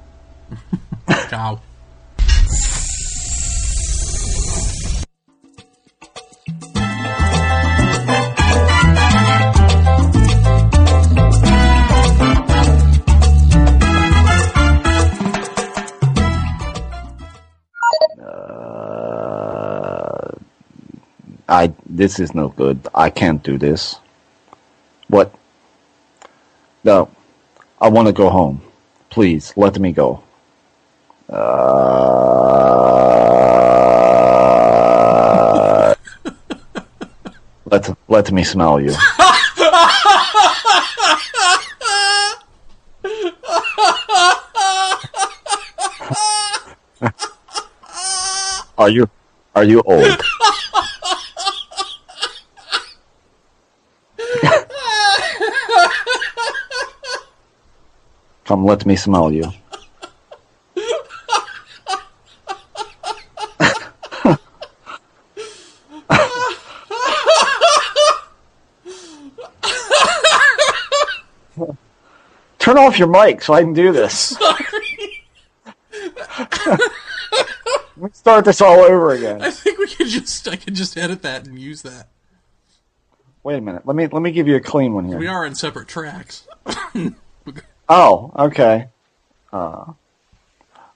Ciao. Uh, I this is no good. I can't do this. What? No, I want to go home. Please let me go. Uh, let let me smell you. Are you are you old? Let me smell you. Turn off your mic so I can do this. Let me start this all over again. I think we could just I could just edit that and use that. Wait a minute. Let me let me give you a clean one here. We are in separate tracks. Oh, okay. Uh,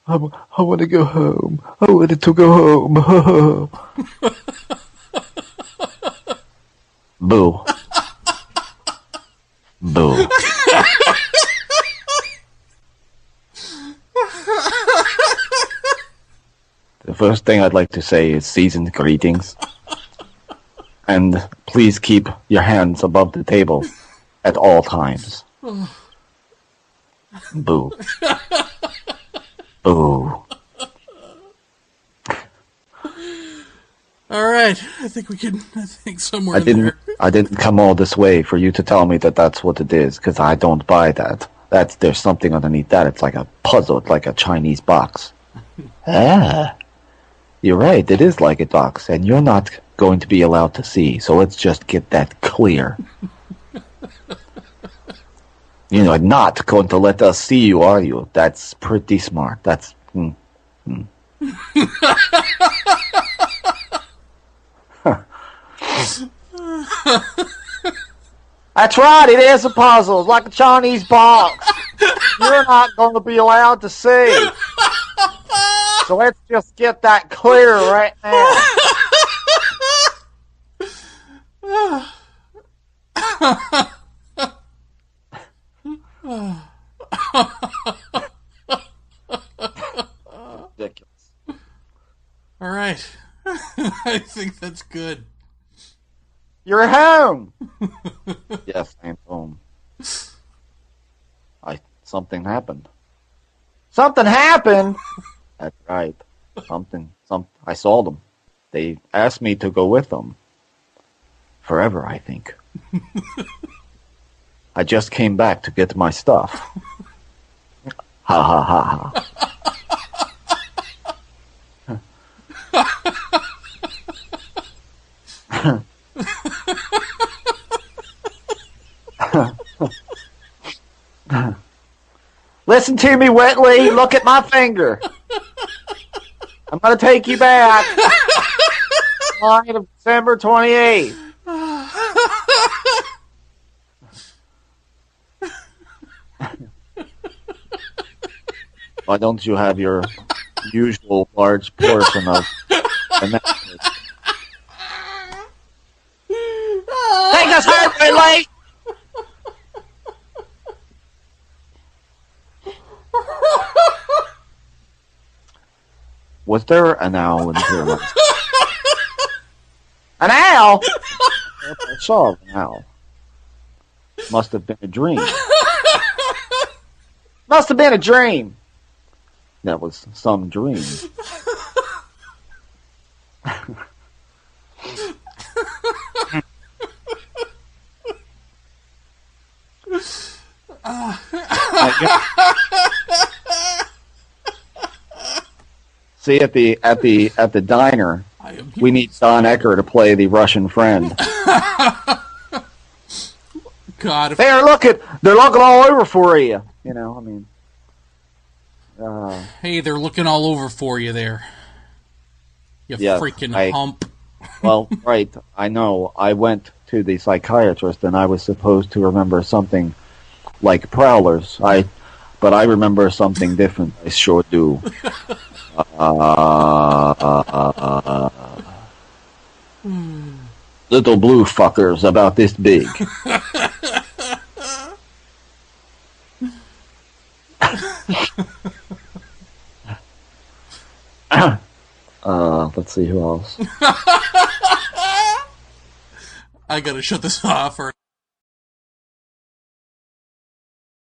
I, I want to go home. I wanted to go home. Boo. Boo. The first thing I'd like to say is seasoned greetings. And please keep your hands above the table at all times. Boo. Boo. All right, I think we can. I think somewhere I didn't. there. I didn't come all this way for you to tell me that that's what it is, because I don't buy that. That's there's something underneath that. It's like a puzzle. It's like a Chinese box. ah, you're right. It is like a box, and you're not going to be allowed to see. So let's just get that clear. you know, not going to let us see you, are you? That's pretty smart. That's. Mm, mm. That's right, it is a puzzle. It's like a Chinese box. You're not going to be allowed to see. So let's just get that clear right now. Ridiculous. All right, I think that's good. You're home. yes, I'm home. I something happened. Something happened. That's right. Something. Some. I saw them. They asked me to go with them. Forever, I think. I just came back to get my stuff. Ha ha ha ha. Listen to me, Whitley. Look at my finger. I'm going to take you back. Night of December 28th. Why don't you have your usual large portion of? Take us home, Whitley! Was there an owl in here? an owl? I saw an owl. Must have been a dream. Must have been a dream. That was some dream. See at the at the at the diner, we need Don Ecker to play the Russian friend. God, They're looking, they're looking all over for you. You know, I mean, uh, hey, they're looking all over for you there. You Yeah, freaking I- hump. well, right. I know. I went to the psychiatrist, and I was supposed to remember something like prowlers. I, but I remember something different. I sure do. Uh, little blue fuckers about this big. uh, let's see who else. I gotta shut this off. Or